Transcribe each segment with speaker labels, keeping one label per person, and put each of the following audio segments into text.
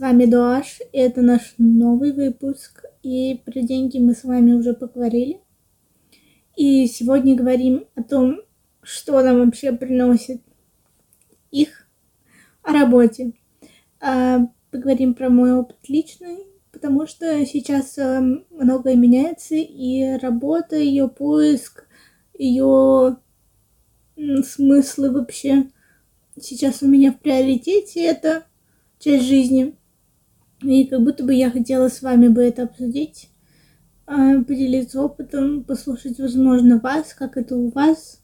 Speaker 1: вами Дуаш, и это наш новый выпуск. И про деньги мы с вами уже поговорили. И сегодня говорим о том, что нам вообще приносит их, о работе. А, поговорим про мой опыт личный, потому что сейчас а, многое меняется, и работа, ее поиск, ее смыслы вообще сейчас у меня в приоритете это часть жизни. И как будто бы я хотела с вами бы это обсудить, а, поделиться опытом, послушать, возможно, вас, как это у вас,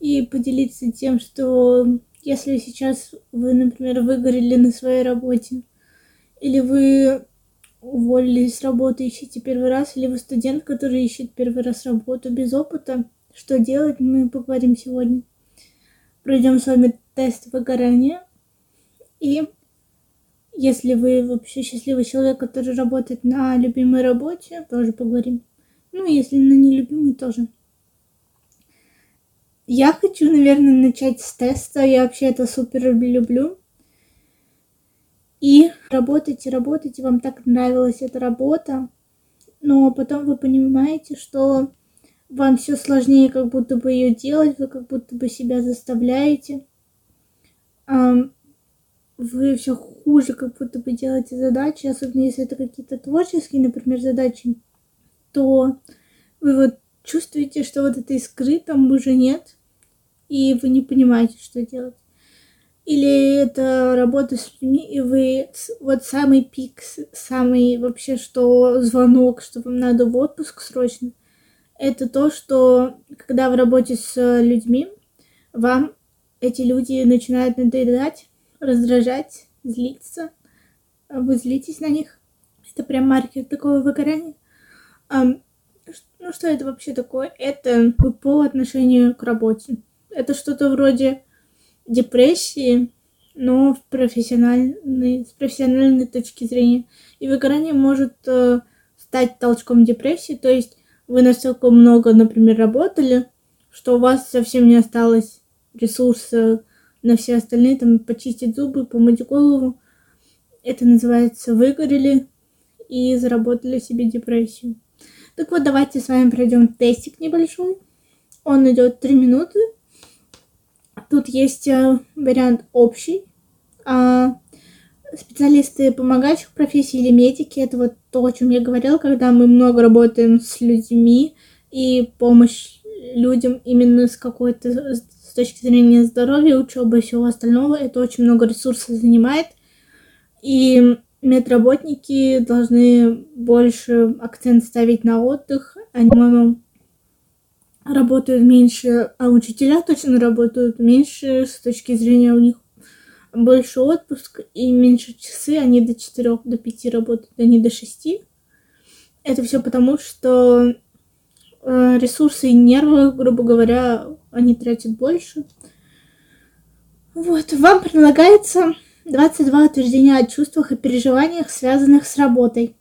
Speaker 1: и поделиться тем, что если сейчас вы, например, выгорели на своей работе, или вы уволились с работы, ищете первый раз, или вы студент, который ищет первый раз работу без опыта, что делать, мы поговорим сегодня. Пройдем с вами тест выгорания и если вы вообще счастливый человек, который работает на любимой работе, тоже поговорим. Ну, если на нелюбимой, тоже. Я хочу, наверное, начать с теста. Я вообще это супер люблю. И работайте, работайте, вам так нравилась эта работа, но потом вы понимаете, что вам все сложнее, как будто бы ее делать, вы как будто бы себя заставляете вы все хуже как будто бы делаете задачи, особенно если это какие-то творческие, например, задачи, то вы вот чувствуете, что вот этой искры там уже нет, и вы не понимаете, что делать. Или это работа с людьми, и вы вот самый пик, самый вообще, что звонок, что вам надо в отпуск срочно, это то, что когда вы работаете с людьми, вам эти люди начинают надоедать, раздражать, злиться. Вы злитесь на них. Это прям маркер такого выгорания. Ну, что это вообще такое? Это по отношению к работе. Это что-то вроде депрессии, но в профессиональной, с профессиональной точки зрения. И выгорание может э, стать толчком депрессии, то есть вы настолько много, например, работали, что у вас совсем не осталось ресурса на все остальные, там, почистить зубы, помыть голову. Это называется выгорели и заработали себе депрессию. Так вот, давайте с вами пройдем тестик небольшой. Он идет 3 минуты. Тут есть э, вариант общий. А специалисты помогающих профессий или медики, это вот то, о чем я говорила, когда мы много работаем с людьми и помощь людям именно с какой-то точки зрения здоровья, учебы и всего остального. Это очень много ресурсов занимает. И медработники должны больше акцент ставить на отдых. Они, по-моему, работают меньше, а учителя точно работают меньше с точки зрения у них больше отпуск и меньше часы, они до 4, до 5 работают, а не до 6. Это все потому, что э, ресурсы и нервы, грубо говоря, они тратят больше. Вот, вам предлагается 22 утверждения о чувствах и переживаниях, связанных с работой.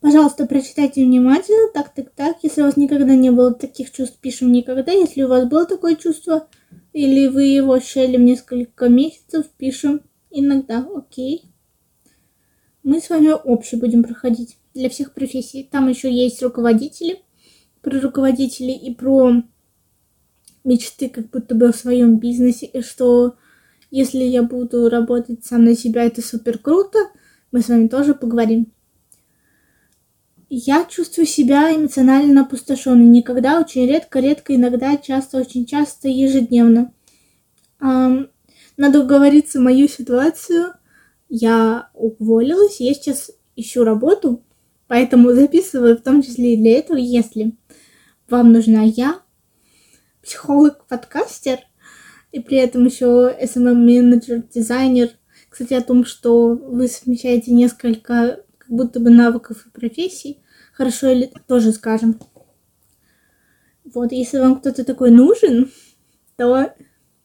Speaker 1: Пожалуйста, прочитайте внимательно. Так, так, так. Если у вас никогда не было таких чувств, пишем никогда. Если у вас было такое чувство, или вы его ощущали в несколько месяцев, пишем иногда. Окей. Мы с вами общий будем проходить для всех профессий. Там еще есть руководители – про руководителей и про мечты как будто бы в своем бизнесе, и что если я буду работать сам на себя, это супер круто. Мы с вами тоже поговорим. Я чувствую себя эмоционально опустошенной. Никогда, очень редко, редко, иногда, часто, очень часто, ежедневно. Эм, надо уговориться мою ситуацию. Я уволилась, я сейчас ищу работу, поэтому записываю в том числе и для этого, если вам нужна я, психолог-подкастер, и при этом еще SMM-менеджер, дизайнер. Кстати, о том, что вы совмещаете несколько как будто бы навыков и профессий, хорошо или тоже скажем. Вот, если вам кто-то такой нужен, то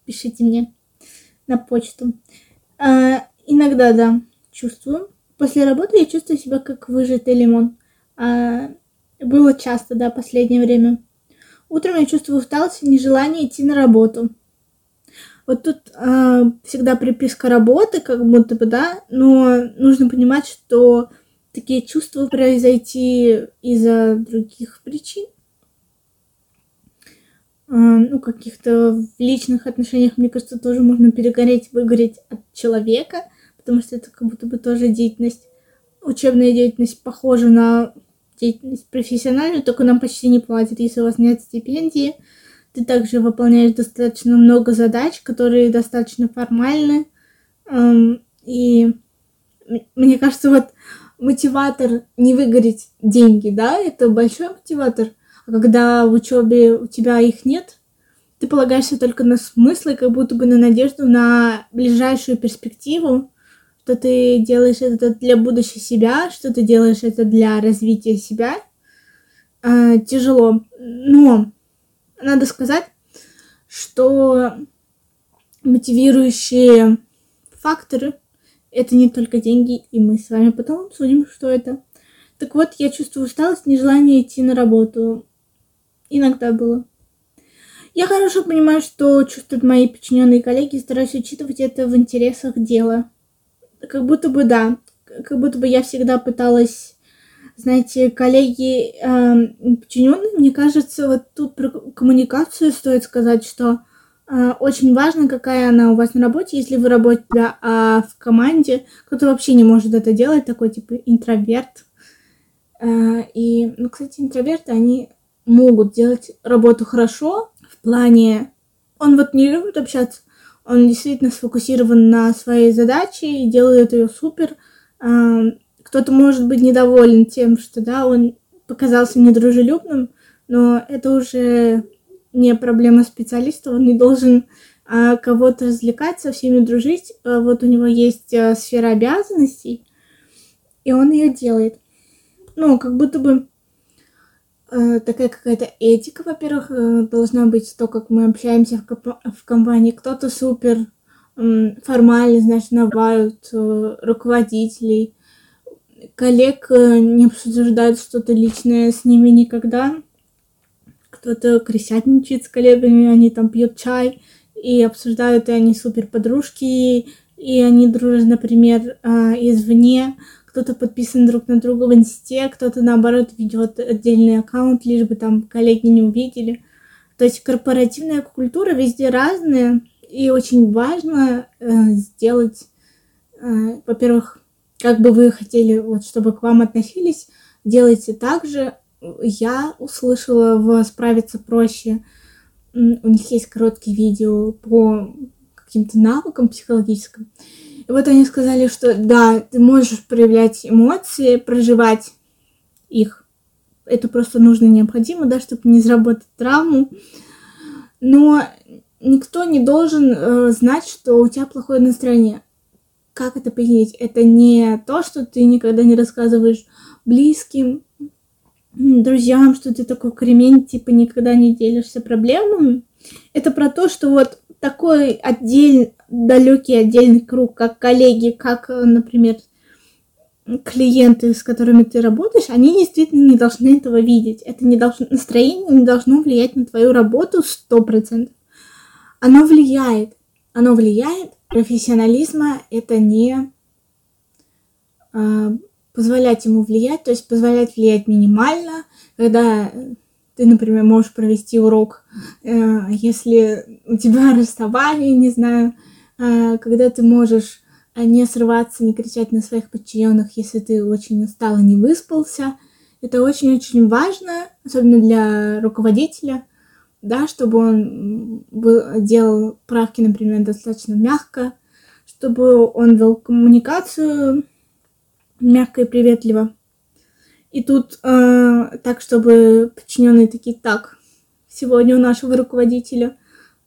Speaker 1: пишите мне на почту. А, иногда, да, чувствую. После работы я чувствую себя как выжатый лимон. А, было часто, да, последнее время. Утром я чувствую усталость и нежелание идти на работу. Вот тут э, всегда приписка работы, как будто бы, да, но нужно понимать, что такие чувства произойти из-за других причин. Э, ну, каких-то в личных отношениях, мне кажется, тоже можно перегореть, выгореть от человека, потому что это как будто бы тоже деятельность, учебная деятельность похожа на профессиональную, только нам почти не платят, если у вас нет стипендии. Ты также выполняешь достаточно много задач, которые достаточно формальны. Эм, и мне кажется, вот мотиватор не выгореть деньги, да, это большой мотиватор. А когда в учебе у тебя их нет, ты полагаешься только на смыслы, как будто бы на надежду на ближайшую перспективу, что ты делаешь это для будущего себя, что ты делаешь это для развития себя. Э, тяжело. Но надо сказать, что мотивирующие факторы это не только деньги, и мы с вами потом обсудим, что это. Так вот, я чувствую усталость, нежелание идти на работу. Иногда было. Я хорошо понимаю, что чувствуют мои подчиненные коллеги, стараюсь учитывать это в интересах дела как будто бы да, как будто бы я всегда пыталась, знаете, коллеги э, подчиненные, мне кажется, вот тут про коммуникацию стоит сказать, что э, очень важно, какая она у вас на работе, если вы работаете а в команде, кто-то вообще не может это делать, такой типа интроверт. Э, и, ну, кстати, интроверты, они могут делать работу хорошо в плане... Он вот не любит общаться, он действительно сфокусирован на своей задаче и делает ее супер. А, кто-то может быть недоволен тем, что да, он показался недружелюбным, но это уже не проблема специалиста, он не должен а, кого-то развлекать, со всеми дружить. А, вот у него есть сфера обязанностей, и он ее делает. Ну, как будто бы такая какая-то этика, во-первых, э, должна быть то, как мы общаемся в, комп- в компании. Кто-то супер формальный, значит, навают э, руководителей, коллег не обсуждают что-то личное с ними никогда. Кто-то крысятничает с коллегами, они там пьют чай и обсуждают, и они супер подружки, и они дружат, например, извне кто-то подписан друг на друга в инсте, кто-то наоборот ведет отдельный аккаунт, лишь бы там коллеги не увидели. То есть корпоративная культура везде разная, и очень важно э, сделать, э, во-первых, как бы вы хотели, вот, чтобы к вам относились, делайте так же. Я услышала в «Справиться проще», у них есть короткие видео по каким-то навыкам психологическим. И вот они сказали, что да, ты можешь проявлять эмоции, проживать их. Это просто нужно, необходимо, да, чтобы не заработать травму. Но никто не должен э, знать, что у тебя плохое настроение. Как это пояснить? Это не то, что ты никогда не рассказываешь близким, друзьям, что ты такой кремень, типа никогда не делишься проблемами. Это про то, что вот такой отдельный, далекий отдельный круг, как коллеги, как, э, например, клиенты, с которыми ты работаешь, они действительно не должны этого видеть. Это не должно, настроение не должно влиять на твою работу сто процентов. Оно влияет. Оно влияет. Профессионализма это не э, позволять ему влиять, то есть позволять влиять минимально, когда ты, например, можешь провести урок, э, если у тебя расставание, не знаю, э, когда ты можешь э, не срываться, не кричать на своих подчиненных, если ты очень устал и не выспался. Это очень-очень важно, особенно для руководителя, да, чтобы он был, делал правки, например, достаточно мягко, чтобы он вел коммуникацию мягко и приветливо. И тут э, так, чтобы подчиненные такие, так, сегодня у нашего руководителя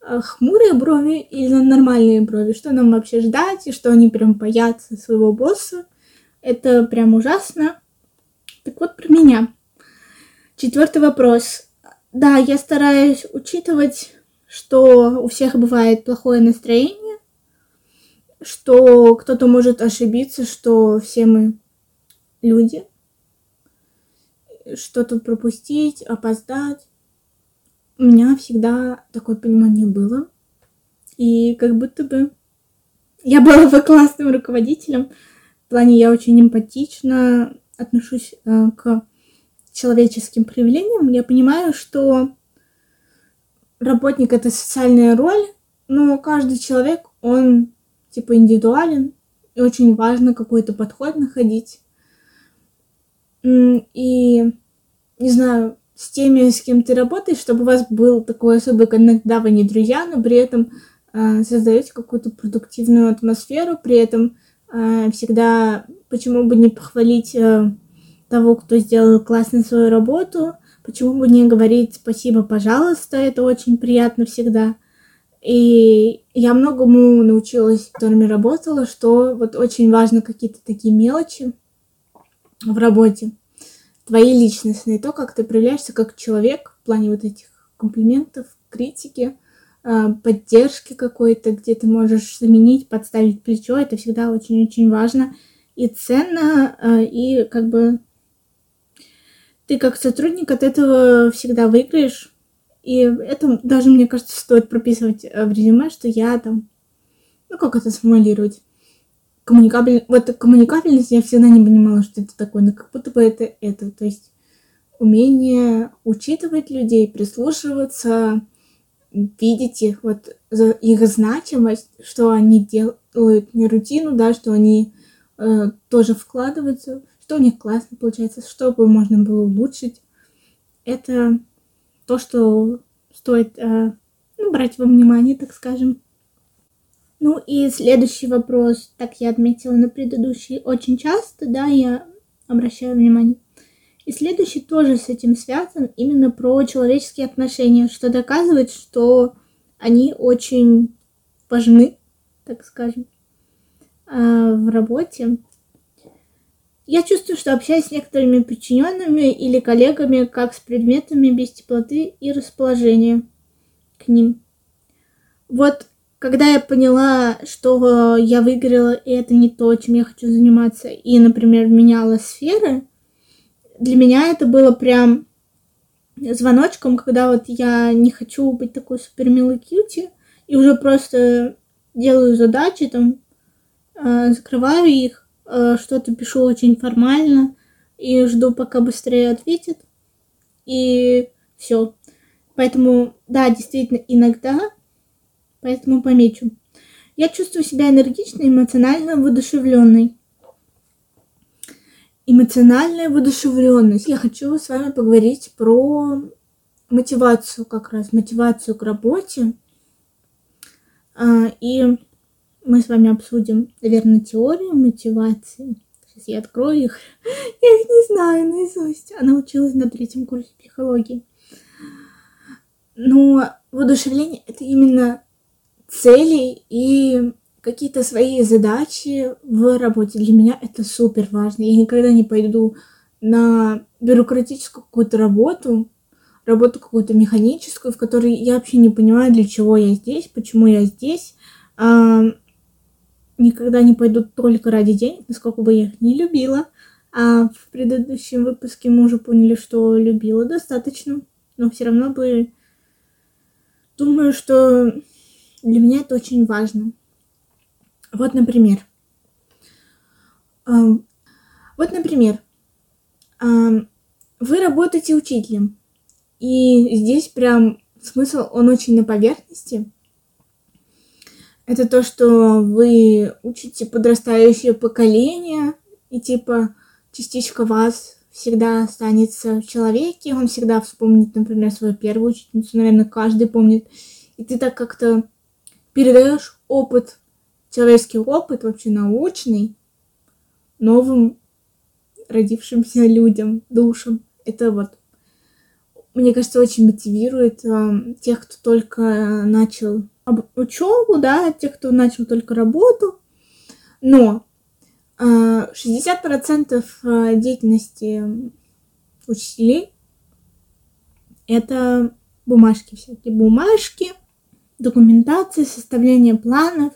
Speaker 1: э, хмурые брови или нормальные брови, что нам вообще ждать, и что они прям боятся своего босса. Это прям ужасно. Так вот про меня. Четвертый вопрос. Да, я стараюсь учитывать, что у всех бывает плохое настроение, что кто-то может ошибиться, что все мы люди, что-то пропустить, опоздать. У меня всегда такое понимание было. И как будто бы я была бы классным руководителем. В плане я очень эмпатично отношусь э, к человеческим проявлениям. Я понимаю, что работник это социальная роль, но каждый человек, он типа индивидуален, и очень важно какой-то подход находить. И, не знаю, с теми, с кем ты работаешь, чтобы у вас был такой особый коннект, да, вы не друзья, но при этом э, создаете какую-то продуктивную атмосферу, при этом э, всегда, почему бы не похвалить э, того, кто сделал классно свою работу, почему бы не говорить спасибо, пожалуйста, это очень приятно всегда. И я многому научилась, с которыми работала, что вот очень важно какие-то такие мелочи в работе, твои личностные, то, как ты проявляешься как человек в плане вот этих комплиментов, критики, а, поддержки какой-то, где ты можешь заменить, подставить плечо, это всегда очень-очень важно и ценно, а, и как бы ты как сотрудник от этого всегда выиграешь, и это даже, мне кажется, стоит прописывать э, в резюме, что я там... Ну, как это сформулировать? Коммуникабель... Вот коммуникабельность я всегда не понимала, что это такое, но как будто бы это это. То есть умение учитывать людей, прислушиваться, видеть их, вот их значимость, что они делают не рутину, да, что они э, тоже вкладываются, что у них классно получается, что бы можно было улучшить. Это то, что стоит э, ну, брать во внимание, так скажем. Ну и следующий вопрос, так я отметила на предыдущий, очень часто, да, я обращаю внимание. И следующий тоже с этим связан, именно про человеческие отношения, что доказывает, что они очень важны, так скажем, э, в работе. Я чувствую, что общаюсь с некоторыми подчиненными или коллегами как с предметами без теплоты и расположения к ним. Вот когда я поняла, что я выиграла, и это не то, чем я хочу заниматься, и, например, меняла сферы, для меня это было прям звоночком, когда вот я не хочу быть такой супер милой кьюти, и уже просто делаю задачи, там, э, закрываю их, Э, что-то пишу очень формально и жду, пока быстрее ответит. И все. Поэтому, да, действительно, иногда, поэтому помечу. Я чувствую себя энергичной, эмоционально воодушевленной. Эмоциональная воодушевленность. Я хочу с вами поговорить про мотивацию как раз, мотивацию к работе. А, и мы с вами обсудим, наверное, теорию мотивации. Сейчас я открою их. Я их не знаю наизусть. Она училась на третьем курсе психологии. Но воодушевление — это именно цели и какие-то свои задачи в работе. Для меня это супер важно. Я никогда не пойду на бюрократическую какую-то работу, работу какую-то механическую, в которой я вообще не понимаю, для чего я здесь, почему я здесь никогда не пойдут только ради денег, насколько бы я их не любила. А в предыдущем выпуске мы уже поняли, что любила достаточно, но все равно бы думаю, что для меня это очень важно. Вот, например, вот, например, вы работаете учителем, и здесь прям смысл, он очень на поверхности, это то, что вы учите подрастающее поколение, и типа частичка вас всегда останется в человеке, он всегда вспомнит, например, свою первую учительницу, наверное, каждый помнит. И ты так как-то передаешь опыт, человеческий опыт, вообще научный, новым родившимся людям, душам. Это вот, мне кажется, очень мотивирует э, тех, кто только начал учебу, да, тех, кто начал только работу. Но 60% э, э, деятельности учителей это бумажки всякие, бумажки, документация, составление планов.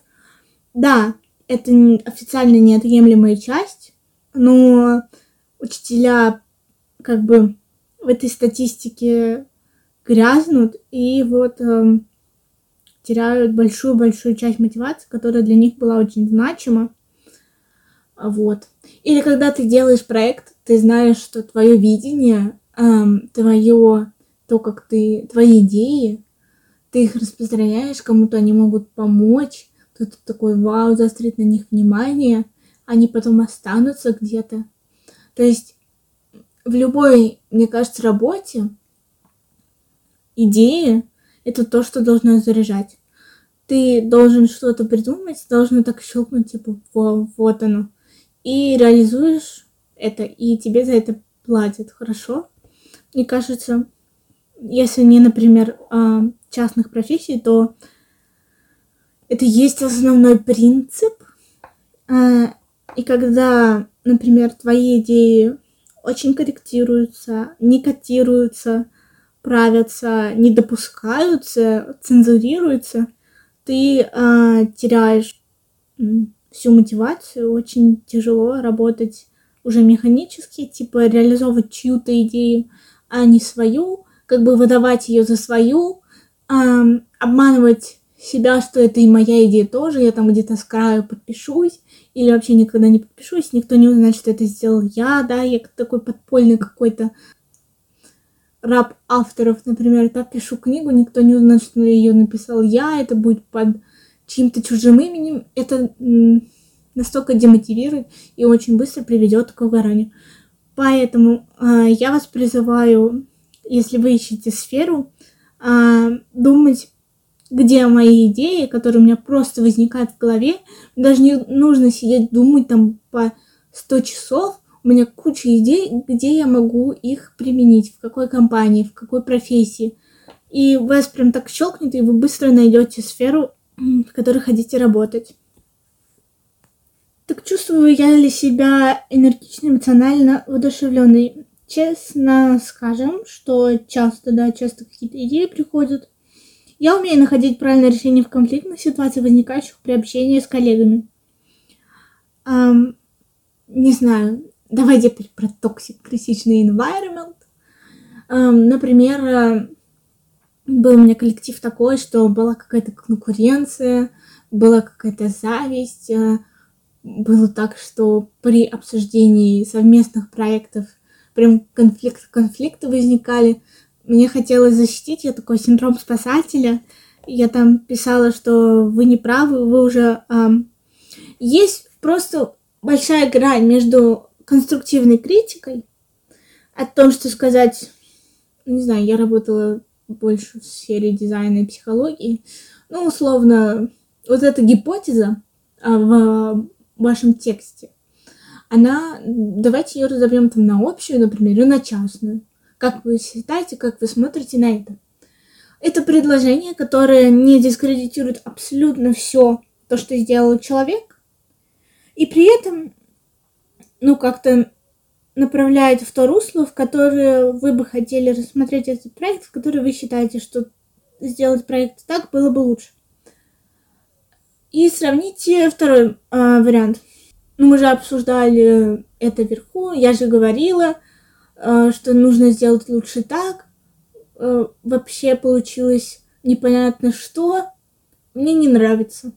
Speaker 1: Да, это официально неотъемлемая часть, но учителя как бы в этой статистике грязнут, и вот эм, теряют большую-большую часть мотивации, которая для них была очень значима. Вот. Или когда ты делаешь проект, ты знаешь, что твое видение, эм, твое, то, как ты, твои идеи, ты их распространяешь, кому-то они могут помочь, кто-то такой, вау, заострит на них внимание, они потом останутся где-то. То есть в любой, мне кажется, работе идеи — это то, что должно заряжать. Ты должен что-то придумать, должно так щелкнуть, типа, вот оно. И реализуешь это, и тебе за это платят, хорошо? Мне кажется, если не, например, а, частных профессий, то это есть основной принцип. А, и когда, например, твои идеи очень корректируются, не котируются, правятся, не допускаются, цензурируются, ты э, теряешь всю мотивацию, очень тяжело работать уже механически, типа реализовывать чью-то идею, а не свою, как бы выдавать ее за свою, э, обманывать себя, что это и моя идея тоже, я там где-то с краю подпишусь, или вообще никогда не подпишусь, никто не узнает, что это сделал я, да, я такой подпольный какой-то раб авторов, например, так пишу книгу, никто не узнает, что ее написал я, это будет под чьим-то чужим именем, это настолько демотивирует и очень быстро приведет к выгоранию. Поэтому э, я вас призываю, если вы ищете сферу, э, думать где мои идеи, которые у меня просто возникают в голове. Даже не нужно сидеть думать там по 100 часов. У меня куча идей, где я могу их применить, в какой компании, в какой профессии. И вас прям так щелкнет, и вы быстро найдете сферу, в которой хотите работать. Так чувствую я ли себя энергично, эмоционально воодушевленной. Честно скажем, что часто, да, часто какие-то идеи приходят, я умею находить правильное решение в конфликтных ситуациях, возникающих при общении с коллегами. Um, не знаю, давай теперь про toxic критичный environment. Um, например, э, был у меня коллектив такой, что была какая-то конкуренция, была какая-то зависть, э, было так, что при обсуждении совместных проектов прям конфликт, конфликты возникали, мне хотелось защитить, я такой синдром спасателя. Я там писала, что вы не правы, вы уже... Эм... Есть просто большая грань между конструктивной критикой, о том, что сказать, не знаю, я работала больше в сфере дизайна и психологии, ну, условно, вот эта гипотеза а, в вашем тексте, она, давайте ее разобьем там на общую, например, и на частную. Как вы считаете, как вы смотрите на это? Это предложение, которое не дискредитирует абсолютно все то, что сделал человек, и при этом, ну, как-то направляет в то русло, в которое вы бы хотели рассмотреть этот проект, в который вы считаете, что сделать проект так было бы лучше. И сравните второй э, вариант. Ну, мы же обсуждали это вверху, я же говорила, Э, что нужно сделать лучше так. Э, вообще получилось непонятно что. Мне не нравится.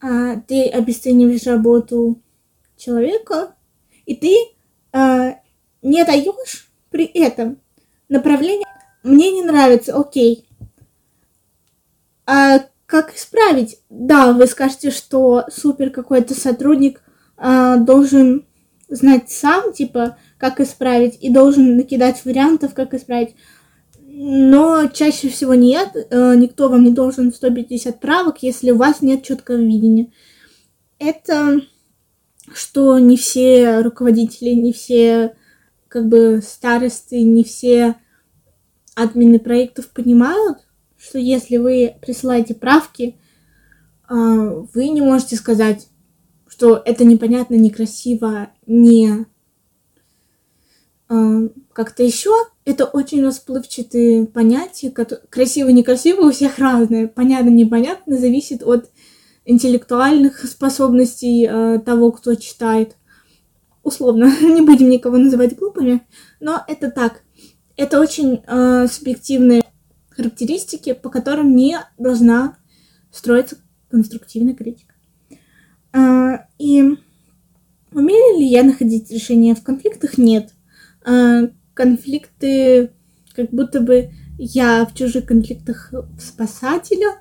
Speaker 1: А ты обесцениваешь работу человека, и ты а, не даешь при этом направление. Мне не нравится, окей. А как исправить? Да, вы скажете, что супер какой-то сотрудник а, должен знать сам, типа, как исправить, и должен накидать вариантов, как исправить. Но чаще всего нет, э, никто вам не должен 150 правок, если у вас нет четкого видения. Это что не все руководители, не все как бы старосты, не все админы проектов понимают, что если вы присылаете правки, э, вы не можете сказать, что это непонятно, некрасиво, не а, как-то еще. Это очень расплывчатые понятия, красиво, некрасиво у всех разные, понятно, непонятно, зависит от интеллектуальных способностей э, того, кто читает. Условно, не будем никого называть глупыми, но это так. Это очень э, субъективные характеристики, по которым не должна строиться конструктивная критика. А, и умею ли я находить решения в конфликтах? Нет. А, конфликты, как будто бы я в чужих конфликтах спасателя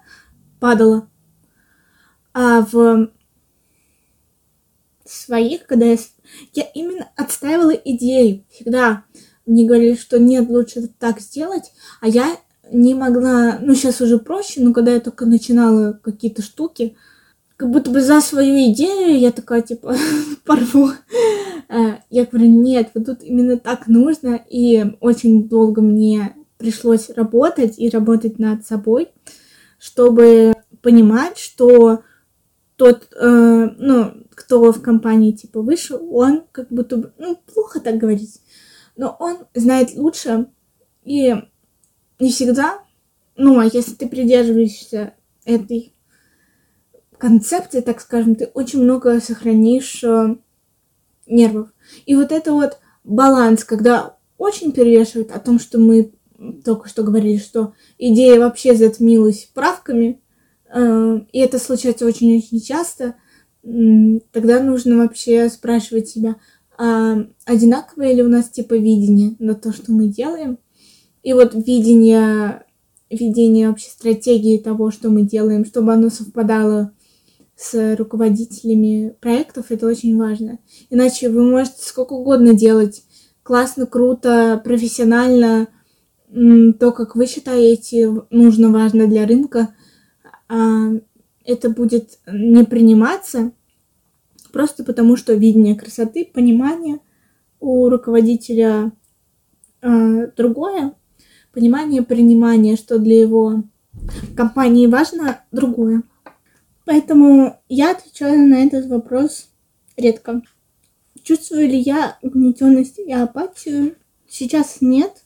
Speaker 1: падала, а в своих, когда я, я именно отстаивала идею всегда. Мне говорили, что нет, лучше так сделать, а я не могла, ну сейчас уже проще, но когда я только начинала какие-то штуки, как будто бы за свою идею я такая, типа, порву. А, я говорю, нет, вот тут именно так нужно, и очень долго мне пришлось работать и работать над собой, чтобы понимать, что тот, э, ну, кто в компании, типа, выше, он как будто бы, ну, плохо так говорить, но он знает лучше, и не всегда, ну, а если ты придерживаешься этой концепции, так скажем, ты очень много сохранишь э, нервов. И вот это вот баланс, когда очень перевешивает о том, что мы только что говорили, что идея вообще затмилась правками, э, и это случается очень-очень часто, тогда нужно вообще спрашивать себя, а одинаковое ли у нас типа видение на то, что мы делаем, и вот видение, видение вообще стратегии того, что мы делаем, чтобы оно совпадало с руководителями проектов, это очень важно. Иначе вы можете сколько угодно делать. Классно, круто, профессионально, то, как вы считаете нужно, важно для рынка, а это будет не приниматься просто потому, что видение красоты, понимание у руководителя э, другое, понимание, принимание, что для его компании важно, другое. Поэтому я отвечаю на этот вопрос редко. Чувствую ли я угнетенность и апатию? Сейчас нет.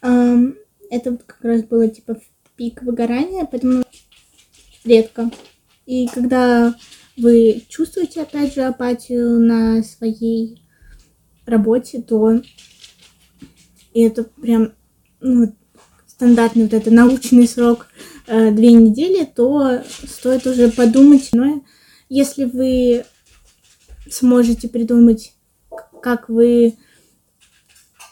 Speaker 1: Это вот как раз было типа пик выгорания, поэтому редко. И когда вы чувствуете, опять же, апатию на своей работе, то и это прям ну, стандартный вот это научный срок э, две недели, то стоит уже подумать. Но если вы сможете придумать, как вы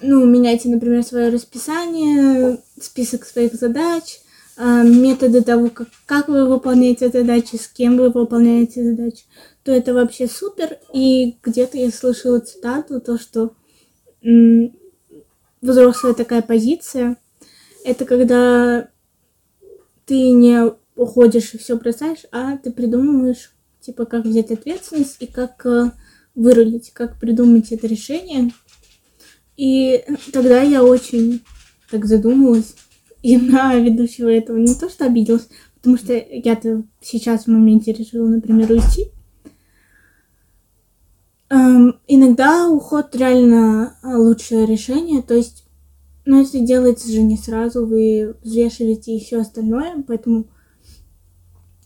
Speaker 1: ну, меняете, например, свое расписание, список своих задач, э, методы того, как, как вы выполняете задачи, с кем вы выполняете задачи, то это вообще супер. И где-то я слышала цитату, то, что взрослая такая позиция – это когда ты не уходишь и все бросаешь, а ты придумываешь, типа, как взять ответственность и как э, вырулить, как придумать это решение. И тогда я очень так задумалась и на ведущего этого не то что обиделась, потому что я-то сейчас в моменте решила, например, уйти. Эм, иногда уход реально лучшее решение, то есть но если делается же не сразу, вы взвешиваете еще остальное, поэтому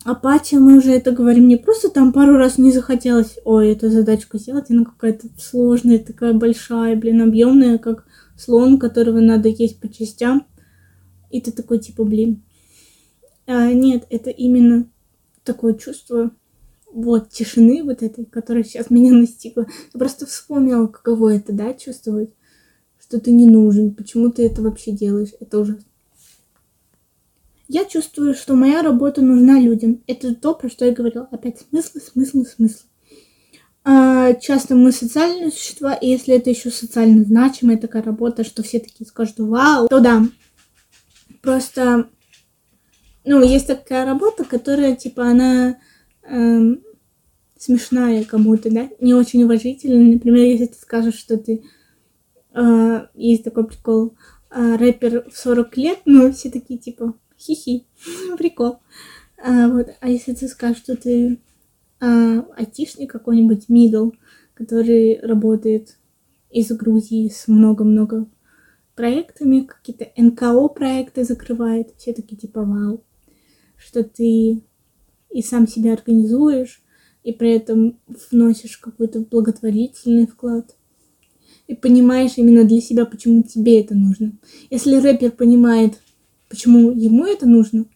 Speaker 1: апатия, мы уже это говорим не просто там пару раз не захотелось, ой, эту задачку сделать, она какая-то сложная, такая большая, блин, объемная, как слон, которого надо есть по частям. И ты такой, типа, блин. А, нет, это именно такое чувство вот тишины вот этой, которая сейчас меня настигла. Я просто вспомнила, каково это, да, чувствовать что ты не нужен, почему ты это вообще делаешь, это ужасно. Я чувствую, что моя работа нужна людям. Это то, про что я говорила. Опять смысл, смысл, смысл. А, часто мы социальные существа, и если это еще социально значимая такая работа, что все такие скажут «Вау!», то да. Просто, ну, есть такая работа, которая, типа, она эм, смешная кому-то, да, не очень уважительная. Например, если ты скажешь, что ты а, есть такой прикол. А, рэпер в 40 лет, ну, все такие типа хихи, прикол. А, вот. а если ты скажешь, что ты а, айтишник какой-нибудь, мидл, который работает из Грузии с много-много проектами, какие-то НКО проекты закрывает, все такие типа вау, что ты и сам себя организуешь, и при этом вносишь какой-то благотворительный вклад и понимаешь именно для себя, почему тебе это нужно. Если рэпер понимает почему ему это нужно,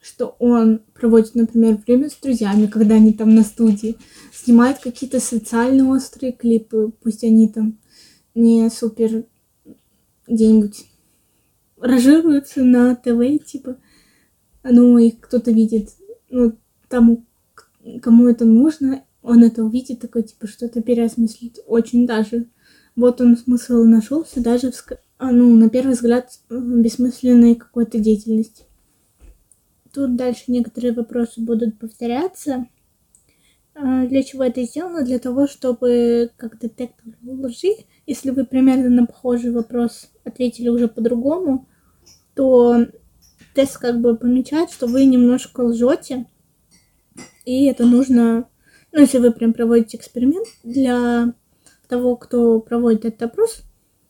Speaker 1: что он проводит, например, время с друзьями, когда они там на студии, снимает какие-то социально острые клипы, пусть они там не супер где-нибудь разжируются на ТВ, типа, ну, их кто-то видит, ну, тому, кому это нужно, он это увидит, такой, типа, что-то переосмыслит очень даже. Вот он смысл нашелся даже в, а, ну, на первый взгляд, бессмысленной какой-то деятельности. Тут дальше некоторые вопросы будут повторяться. А, для чего это сделано? Для того, чтобы как детектор лжи, если вы примерно на похожий вопрос ответили уже по-другому, то тест как бы помечает, что вы немножко лжете, и это нужно, ну, если вы прям проводите эксперимент, для того, кто проводит этот опрос,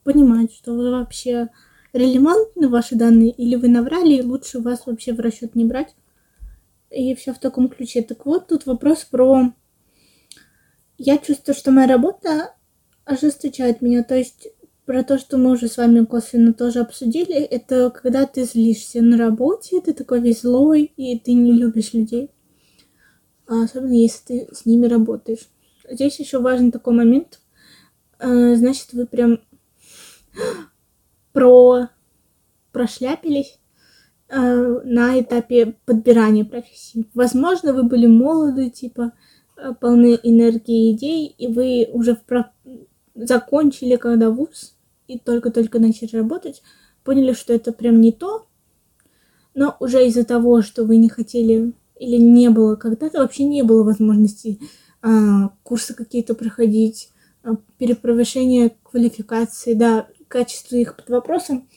Speaker 1: понимать, что вы вообще релевантны ваши данные, или вы наврали, и лучше вас вообще в расчет не брать. И все в таком ключе. Так вот, тут вопрос про... Я чувствую, что моя работа ожесточает меня. То есть про то, что мы уже с вами косвенно тоже обсудили, это когда ты злишься на работе, ты такой весь злой, и ты не любишь людей. А особенно если ты с ними работаешь. Здесь еще важный такой момент. А, значит, вы прям про прошляпились э, на этапе подбирания профессии. Возможно, вы были молоды, типа полны энергии и идей, и вы уже в про... закончили когда вуз и только-только начали работать, поняли, что это прям не то, но уже из-за того, что вы не хотели или не было когда-то вообще не было возможности а, курсы какие-то проходить, а, переповышение квалификации, да, качество их под вопросом,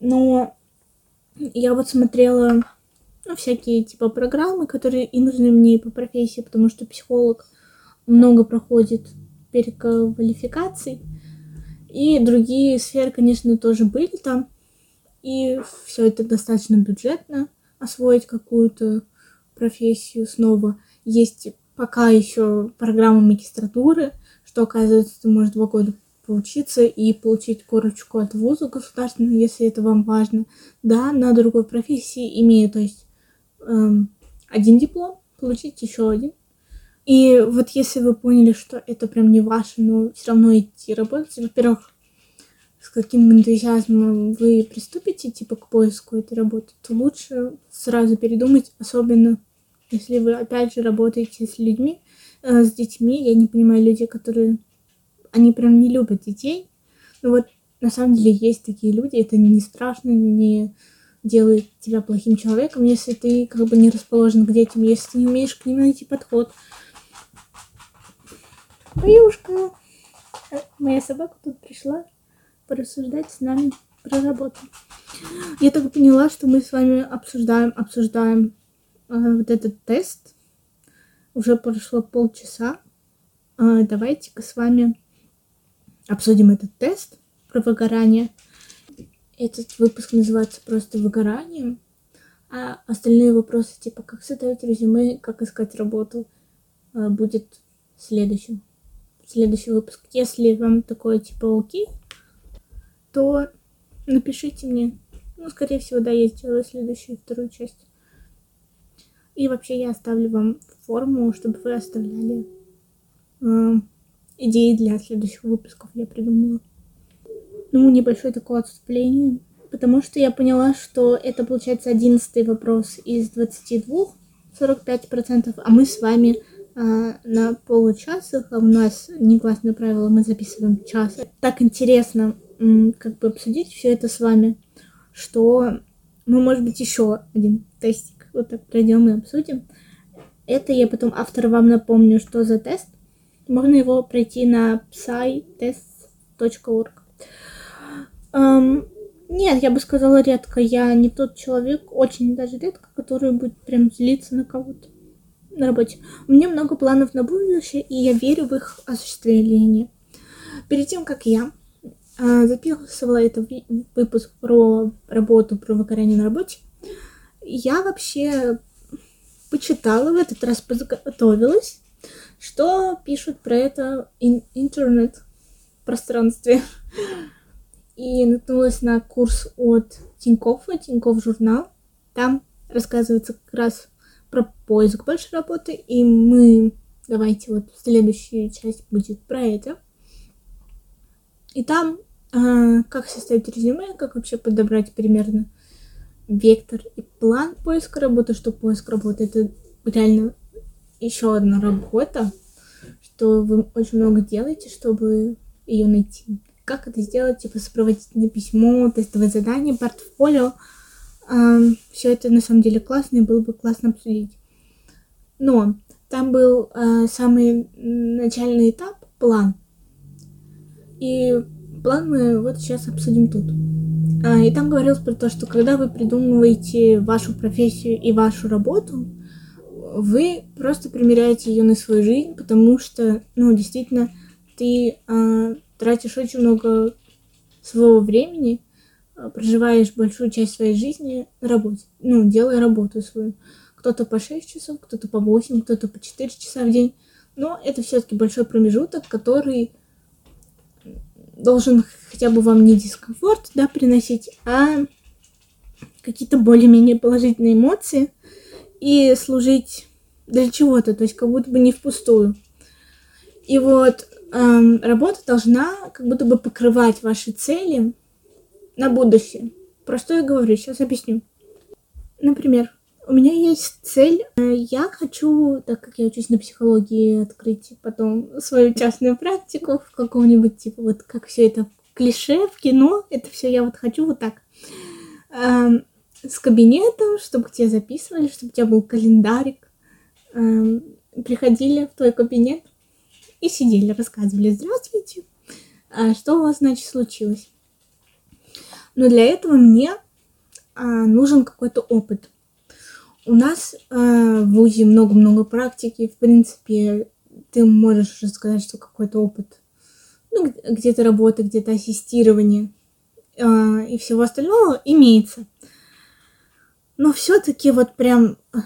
Speaker 1: но я вот смотрела ну, всякие типа программы, которые и нужны мне по профессии, потому что психолог много проходит переквалификаций. И другие сферы, конечно, тоже были там. И все это достаточно бюджетно, освоить какую-то профессию снова. Есть пока еще программа магистратуры, что, оказывается, ты можешь два года поучиться и получить корочку от вуза государственного, если это вам важно. Да, на другой профессии имея, то есть эм, один диплом, получить еще один. И вот если вы поняли, что это прям не ваше, но все равно идти работать, во-первых, с каким энтузиазмом вы приступите, типа, к поиску этой работы, то лучше сразу передумать, особенно если вы, опять же, работаете с людьми, э, с детьми. Я не понимаю людей, которые они прям не любят детей. Но вот на самом деле есть такие люди, это не страшно, не делает тебя плохим человеком, если ты как бы не расположен к детям, если ты не умеешь к ним найти подход. Поюшка! Моя собака тут пришла порассуждать с нами про работу. Я так поняла, что мы с вами обсуждаем, обсуждаем э, вот этот тест. Уже прошло полчаса. Э, давайте-ка с вами обсудим этот тест про выгорание. Этот выпуск называется просто выгоранием, а остальные вопросы, типа как составить резюме, как искать работу, а, будет следующим. Следующий выпуск. Если вам такое типа окей, то напишите мне. Ну, скорее всего, да, я сделаю следующую вторую часть. И вообще я оставлю вам форму, чтобы вы оставляли э, идеи для следующих выпусков я придумала. Ну, небольшое такое отступление, потому что я поняла, что это получается одиннадцатый вопрос из 22, 45%, а мы с вами а, на получасах, а у нас негласное правило, мы записываем час. Так интересно как бы обсудить все это с вами, что мы, может быть, еще один тестик вот так пройдем и обсудим. Это я потом автор вам напомню, что за тест можно его пройти на psytest.org. Um, нет, я бы сказала редко. Я не тот человек, очень даже редко, который будет прям злиться на кого-то на работе. У меня много планов на будущее, и я верю в их осуществление. Перед тем, как я э, записывала этот выпуск про работу, про выгорание на работе, я вообще почитала, в этот раз подготовилась что пишут про это ин- интернет пространстве. и наткнулась на курс от Тинькофф, Тинькофф журнал. Там рассказывается как раз про поиск больше работы, и мы, давайте вот следующая часть будет про это. И там э, как составить резюме, как вообще подобрать примерно вектор и план поиска работы, что поиск работы это реально еще одна работа, что вы очень много делаете, чтобы ее найти. Как это сделать, типа сопроводительное письмо, тестовое задание, портфолио. Э, все это на самом деле классно, и было бы классно обсудить. Но там был э, самый начальный этап, план. И план мы вот сейчас обсудим тут. А, и там говорилось про то, что когда вы придумываете вашу профессию и вашу работу, вы просто примеряете ее на свою жизнь, потому что, ну, действительно, ты а, тратишь очень много своего времени, а, проживаешь большую часть своей жизни на работе, ну, делая работу свою. Кто-то по 6 часов, кто-то по 8, кто-то по 4 часа в день. Но это все-таки большой промежуток, который должен хотя бы вам не дискомфорт, да, приносить, а какие-то более-менее положительные эмоции и служить для чего-то, то есть как будто бы не впустую. И вот эм, работа должна как будто бы покрывать ваши цели на будущее. Про что я говорю, сейчас объясню. Например, у меня есть цель. Э, я хочу, так как я учусь на психологии, открыть потом свою частную практику в каком-нибудь, типа, вот как все это клише в кино. Это все я вот хочу вот так. Эм, с кабинетом, чтобы к тебе записывали, чтобы у тебя был календарик. Эм, приходили в твой кабинет и сидели, рассказывали, здравствуйте, а что у вас, значит, случилось? Но для этого мне а, нужен какой-то опыт. У нас э, в ВУЗе много-много практики. В принципе, ты можешь рассказать, что какой-то опыт, ну, где-то работа, где-то ассистирование э, и всего остального имеется. Но все-таки вот прям э,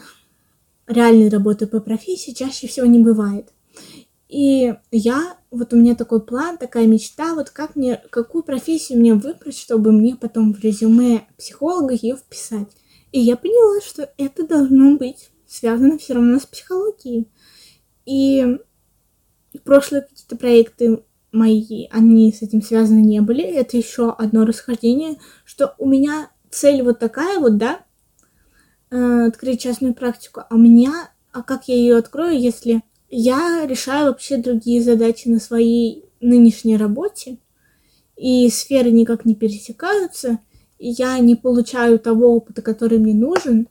Speaker 1: реальной работы по профессии чаще всего не бывает. И я, вот у меня такой план, такая мечта, вот как мне, какую профессию мне выбрать, чтобы мне потом в резюме психолога ее вписать. И я поняла, что это должно быть связано все равно с психологией. И прошлые какие-то проекты мои, они с этим связаны не были. Это еще одно расхождение, что у меня цель вот такая вот, да, э, открыть частную практику, а у меня, а как я ее открою, если я решаю вообще другие задачи на своей нынешней работе, и сферы никак не пересекаются – я не получаю того опыта, который мне нужен.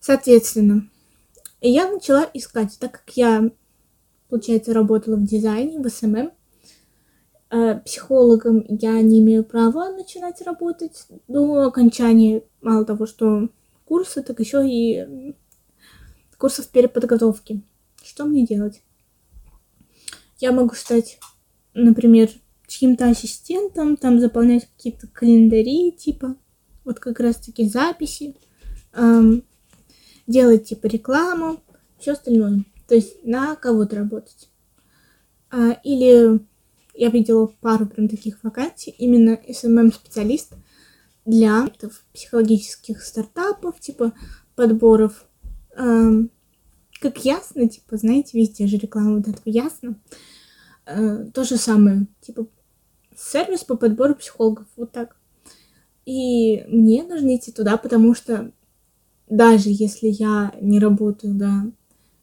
Speaker 1: Соответственно, я начала искать, так как я, получается, работала в дизайне, в SMM, э, психологом я не имею права начинать работать до окончания, мало того, что курсы, так еще и курсов переподготовки. Что мне делать? Я могу стать, например, чьим-то ассистентом, там заполнять какие-то календари, типа, вот как раз-таки записи, эм, делать типа рекламу, все остальное. То есть на кого-то работать. А, или я видела пару прям таких вакансий, именно SMM-специалист для психологических стартапов, типа подборов. Эм, как ясно, типа, знаете, везде же реклама вот этого ясно. Э, то же самое, типа, сервис по подбору психологов, вот так. И мне нужно идти туда, потому что даже если я не работаю, да,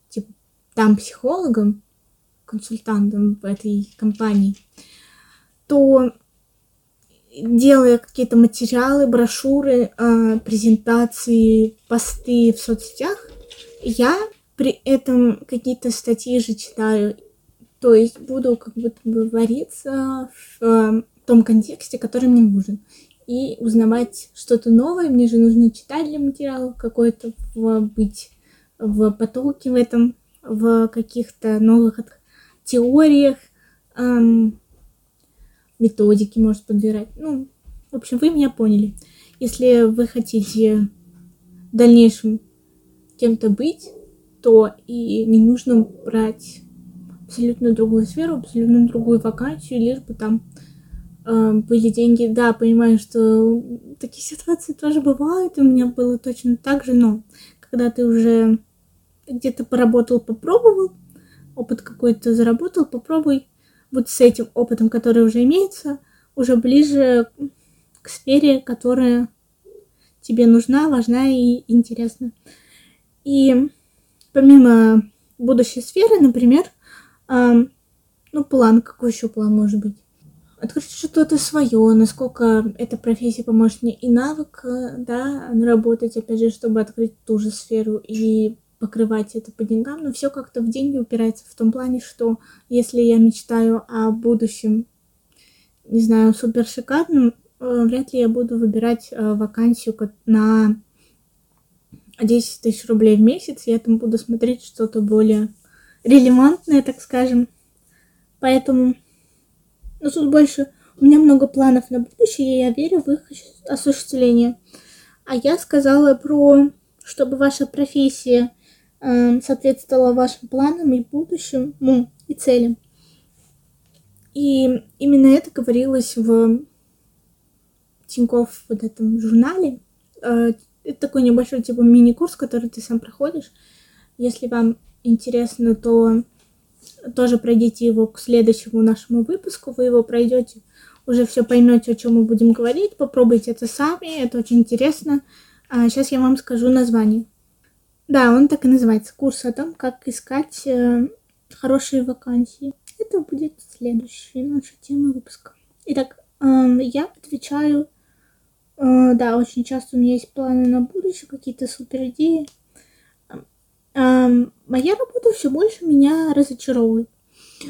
Speaker 1: типа, там психологом, консультантом в этой компании, то делая какие-то материалы, брошюры, э, презентации, посты в соцсетях, я при этом какие-то статьи же читаю то есть буду как будто бы вариться в э, том контексте, который мне нужен. И узнавать что-то новое. Мне же нужно читать для материала какой-то, быть в потоке в этом, в каких-то новых теориях, эм, методики, может, подбирать. Ну, в общем, вы меня поняли. Если вы хотите в дальнейшем кем-то быть, то и не нужно брать абсолютно другую сферу, абсолютно другую вакансию, лишь бы там э, были деньги. Да, понимаю, что такие ситуации тоже бывают, у меня было точно так же, но когда ты уже где-то поработал, попробовал, опыт какой-то заработал, попробуй вот с этим опытом, который уже имеется, уже ближе к сфере, которая тебе нужна, важна и интересна. И помимо будущей сферы, например, э, ну, план, какой еще план может быть? Открыть что-то свое, насколько эта профессия поможет мне и навык, э, да, наработать, опять же, чтобы открыть ту же сферу и покрывать это по деньгам, но все как-то в деньги упирается в том плане, что если я мечтаю о будущем, не знаю, супер шикарном, э, вряд ли я буду выбирать э, вакансию на 10 тысяч рублей в месяц, я там буду смотреть что-то более релевантное, так скажем. Поэтому, ну тут больше, у меня много планов на будущее, и я верю в их осуществление. А я сказала про, чтобы ваша профессия э, соответствовала вашим планам и будущему, и целям. И именно это говорилось в Тинькофф вот этом журнале. Э, это такой небольшой типа мини-курс, который ты сам проходишь. Если вам интересно, то тоже пройдите его к следующему нашему выпуску. Вы его пройдете, уже все поймете, о чем мы будем говорить. Попробуйте это сами, это очень интересно. А сейчас я вам скажу название. Да, он так и называется. Курс о том, как искать э, хорошие вакансии. Это будет следующая наша тема выпуска. Итак, э, я отвечаю Uh, да, очень часто у меня есть планы на будущее, какие-то супер идеи. Моя работа все больше меня разочаровывает.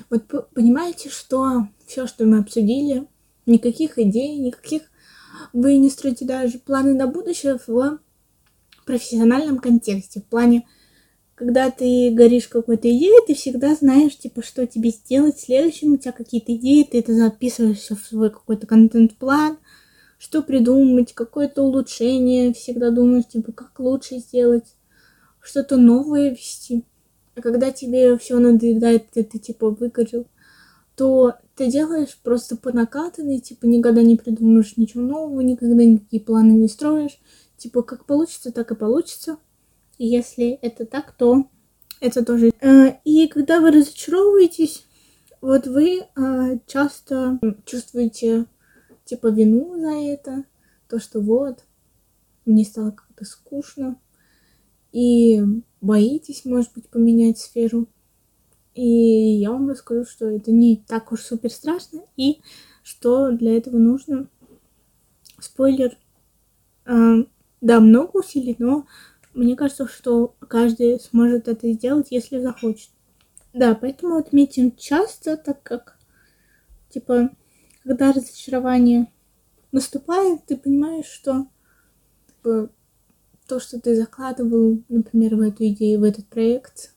Speaker 1: Вот понимаете, что все, что мы обсудили, никаких идей, никаких вы не строите даже планы на будущее в профессиональном контексте. В плане, когда ты горишь какой-то идеей, ты всегда знаешь, типа, что тебе сделать следующим, у тебя какие-то идеи, ты это записываешь в свой какой-то контент-план, что придумать, какое-то улучшение, всегда думаешь, типа, как лучше сделать, что-то новое ввести. А когда тебе все надоедает, ты, ты типа выгорел, то ты делаешь просто по накатанной, типа никогда не придумаешь ничего нового, никогда никакие планы не строишь. Типа как получится, так и получится. И если это так, то это тоже. Э, и когда вы разочаровываетесь, вот вы э, часто чувствуете типа вину за это, то, что вот, мне стало как-то скучно, и боитесь, может быть, поменять сферу. И я вам расскажу, что это не так уж супер страшно, и что для этого нужно. Спойлер. Э, да, много усилий, но мне кажется, что каждый сможет это сделать, если захочет. Да, поэтому отметим часто, так как, типа, когда разочарование наступает, ты понимаешь, что то, что ты закладывал, например, в эту идею, в этот проект,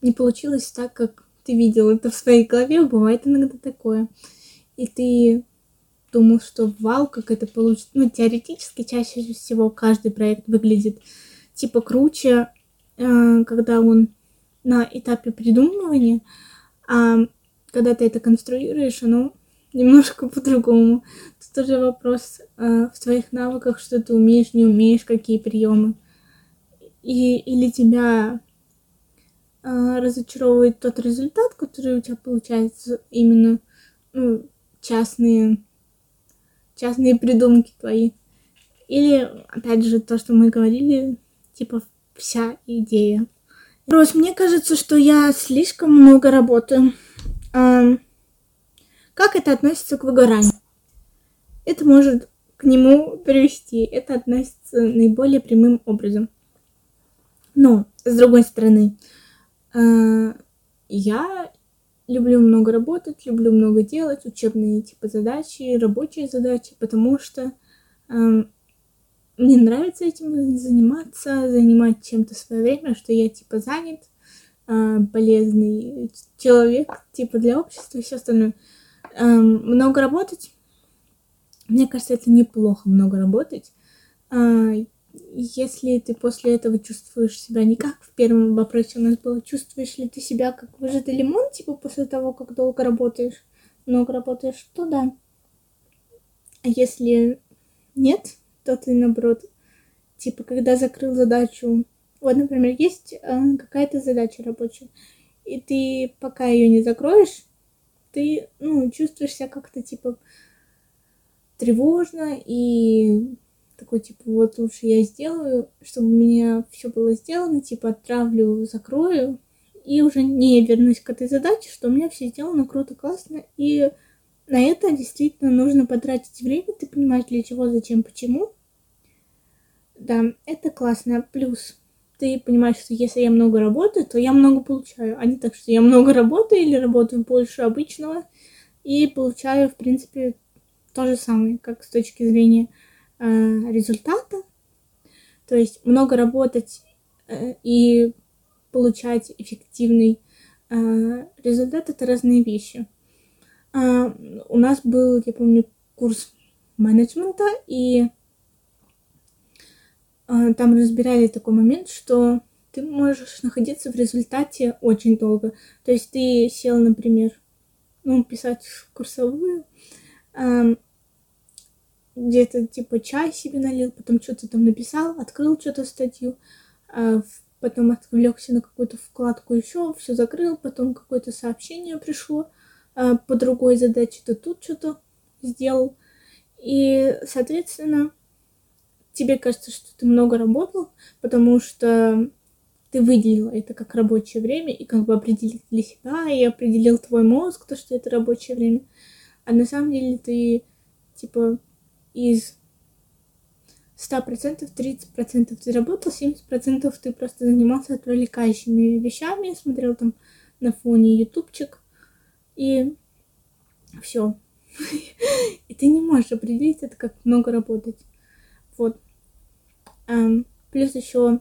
Speaker 1: не получилось так, как ты видел это в своей голове, бывает иногда такое. И ты думал, что вау, как это получится. Ну, теоретически чаще всего каждый проект выглядит типа круче, э, когда он на этапе придумывания, а когда ты это конструируешь, оно немножко по-другому. Тут тоже вопрос э, в твоих навыках, что ты умеешь, не умеешь, какие приемы. И, или тебя э, разочаровывает тот результат, который у тебя получается именно ну, частные, частные придумки твои. Или, опять же, то, что мы говорили, типа вся идея. Рос, мне кажется, что я слишком много работаю. Эм, как это относится к выгоранию? Это может к нему привести. Это относится наиболее прямым образом. Но, с другой стороны, э, я люблю много работать, люблю много делать, учебные типа задачи, рабочие задачи, потому что э, мне нравится этим заниматься, занимать чем-то свое время, что я типа занят, э, полезный человек, типа для общества и все остальное эм, много работать. Мне кажется, это неплохо много работать. А, если ты после этого чувствуешь себя не как в первом вопросе у нас было, чувствуешь ли ты себя как выжатый лимон, типа после того, как долго работаешь, много работаешь, то да. А если нет, то ты наоборот, типа, когда закрыл задачу, вот, например, есть э, какая-то задача рабочая, и ты пока ее не закроешь, ты, ну, чувствуешь себя как-то, типа, тревожно и такой, типа, вот лучше я сделаю, чтобы у меня все было сделано, типа, отправлю, закрою, и уже не вернусь к этой задаче, что у меня все сделано круто, классно, и на это действительно нужно потратить время, ты понимаешь, для чего, зачем, почему. Да, это классно. Плюс ты понимаешь, что если я много работаю, то я много получаю, а не так, что я много работаю или работаю больше обычного и получаю, в принципе, то же самое, как с точки зрения э, результата. То есть много работать э, и получать эффективный э, результат это разные вещи. Э, у нас был, я помню, курс менеджмента, и там разбирали такой момент, что ты можешь находиться в результате очень долго. То есть ты сел, например, ну, писать курсовую, э, где-то типа чай себе налил, потом что-то там написал, открыл что-то статью, э, потом отвлекся на какую-то вкладку еще, все закрыл, потом какое-то сообщение пришло э, по другой задаче, то тут что-то сделал. И, соответственно, тебе кажется, что ты много работал, потому что ты выделил это как рабочее время и как бы определил для себя, и определил твой мозг, то, что это рабочее время. А на самом деле ты, типа, из 100%, 30% ты работал, 70% ты просто занимался отвлекающими вещами, смотрел там на фоне ютубчик, и все. И ты не можешь определить это, как много работать. Вот. Плюс еще,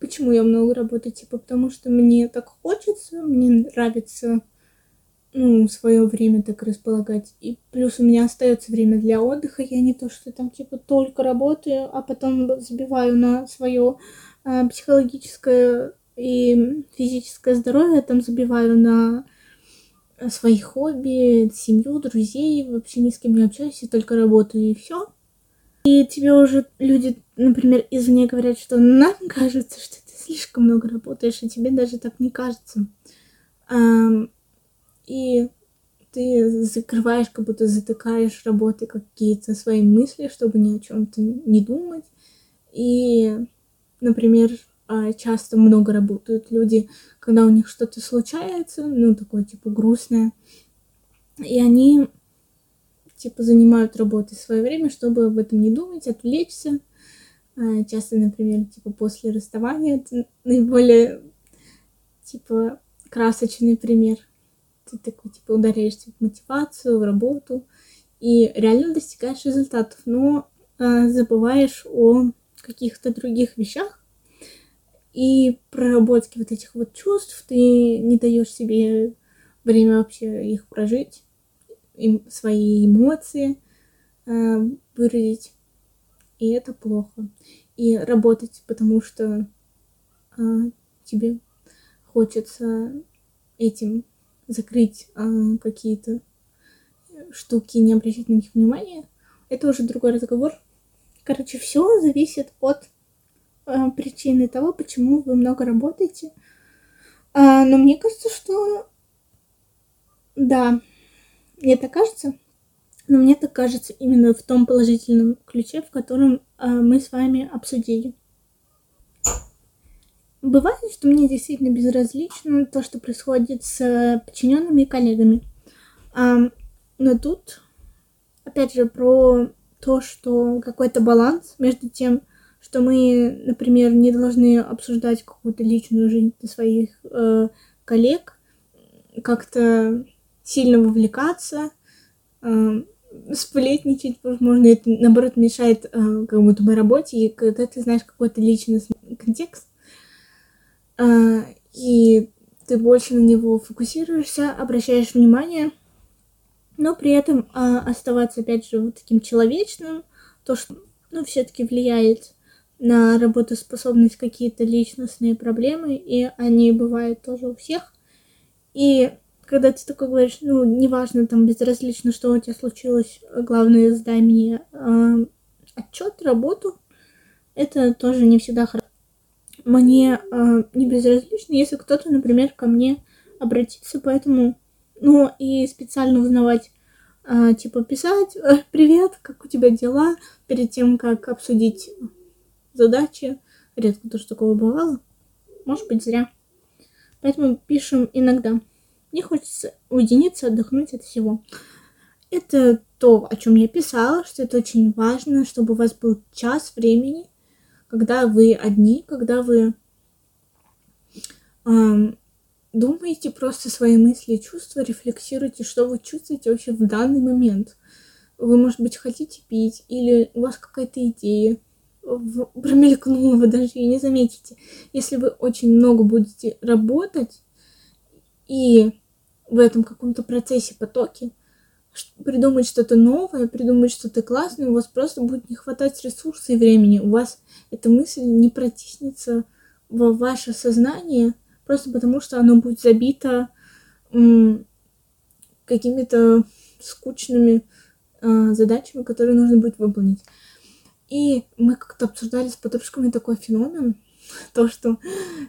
Speaker 1: почему я много работаю, типа, потому что мне так хочется, мне нравится ну, свое время так располагать. И плюс у меня остается время для отдыха. Я не то, что там типа только работаю, а потом забиваю на свое э, психологическое и физическое здоровье, там забиваю на свои хобби, семью, друзей, вообще ни с кем не общаюсь, я только работаю и все. И тебе уже люди, например, извне говорят, что нам кажется, что ты слишком много работаешь, а тебе даже так не кажется и ты закрываешь, как будто затыкаешь работы какие-то свои мысли, чтобы ни о чем-то не думать. И, например, а, часто много работают люди, когда у них что-то случается, ну, такое, типа, грустное, и они, типа, занимают работой свое время, чтобы об этом не думать, отвлечься. А, часто, например, типа, после расставания, это наиболее, типа, красочный пример. Ты такой, типа, ударяешься в мотивацию, в работу и реально достигаешь результатов, но э, забываешь о каких-то других вещах, и проработки вот этих вот чувств ты не даешь себе время вообще их прожить, свои эмоции э, выразить, и это плохо. И работать, потому что э, тебе хочется этим закрыть э, какие-то штуки, не обращать на них внимания, это уже другой разговор. Короче, все зависит от э, причины того, почему вы много работаете. А, но мне кажется, что да, мне так кажется, но мне так кажется именно в том положительном ключе, в котором э, мы с вами обсудили. Бывает, что мне действительно безразлично то, что происходит с подчиненными и коллегами. А, но тут, опять же, про то, что какой-то баланс между тем, что мы, например, не должны обсуждать какую-то личную жизнь своих э, коллег, как-то сильно вовлекаться, э, сплетничать, возможно, это наоборот мешает э, как будто бы работе, и когда ты знаешь какой-то личностный контекст, а, и ты больше на него фокусируешься, обращаешь внимание, но при этом а, оставаться, опять же, вот таким человечным, то, что, ну, все-таки влияет на работоспособность какие-то личностные проблемы, и они бывают тоже у всех. И когда ты такой говоришь, ну, неважно, там, безразлично, что у тебя случилось, главное, сдай мне э, отчет, работу, это тоже не всегда хорошо. Мне э, не безразлично, если кто-то, например, ко мне обратится, поэтому, ну, и специально узнавать, э, типа, писать, э, привет, как у тебя дела, перед тем, как обсудить задачи, редко тоже такого бывало, может быть, зря. Поэтому пишем иногда. Мне хочется уединиться, отдохнуть от всего. Это то, о чем я писала, что это очень важно, чтобы у вас был час времени, когда вы одни, когда вы эм, думаете просто свои мысли и чувства, рефлексируете, что вы чувствуете вообще в данный момент. Вы, может быть, хотите пить, или у вас какая-то идея промелькнула, вы даже ее не заметите. Если вы очень много будете работать, и в этом каком-то процессе потоке придумать что-то новое, придумать что-то классное, у вас просто будет не хватать ресурсов и времени. У вас эта мысль не протиснется в ваше сознание, просто потому что оно будет забито какими-то скучными э, задачами, которые нужно будет выполнить. И мы как-то обсуждали с подружками такой феномен, то, что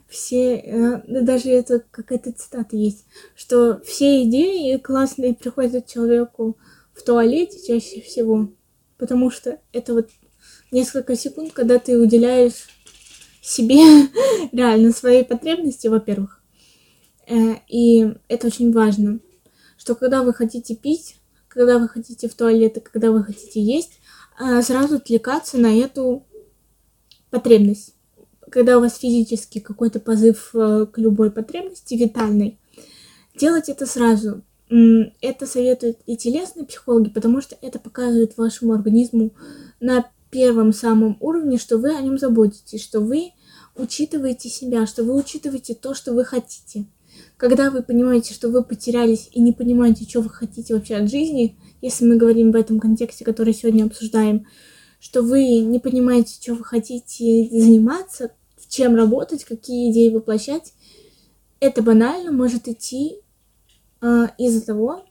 Speaker 1: все, э, даже это какая-то цитата есть, что все идеи классные приходят человеку в туалете чаще всего, потому что это вот несколько секунд, когда ты уделяешь себе реально свои потребности, во-первых. Э, и это очень важно, что когда вы хотите пить, когда вы хотите в туалет и когда вы хотите есть, э, сразу отвлекаться на эту потребность когда у вас физически какой-то позыв э, к любой потребности витальной, делать это сразу. Это советуют и телесные психологи, потому что это показывает вашему организму на первом самом уровне, что вы о нем заботитесь, что вы учитываете себя, что вы учитываете то, что вы хотите. Когда вы понимаете, что вы потерялись и не понимаете, что вы хотите вообще от жизни, если мы говорим в этом контексте, который сегодня обсуждаем, что вы не понимаете, что вы хотите заниматься, чем работать, какие идеи воплощать, это банально может идти э, из-за того,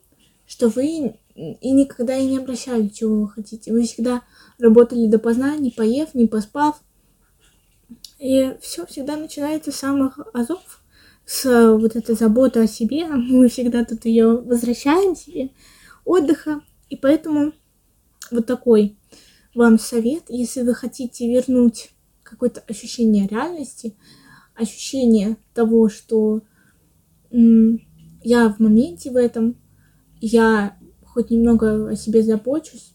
Speaker 1: что вы и никогда и не обращали, чего вы хотите. Вы всегда работали допоздна, не поев, не поспав. И все всегда начинается с самых азов, с вот этой заботы о себе. Мы всегда тут ее возвращаем себе, отдыха. И поэтому вот такой вам совет, если вы хотите вернуть какое-то ощущение реальности, ощущение того, что я в моменте в этом, я хоть немного о себе забочусь,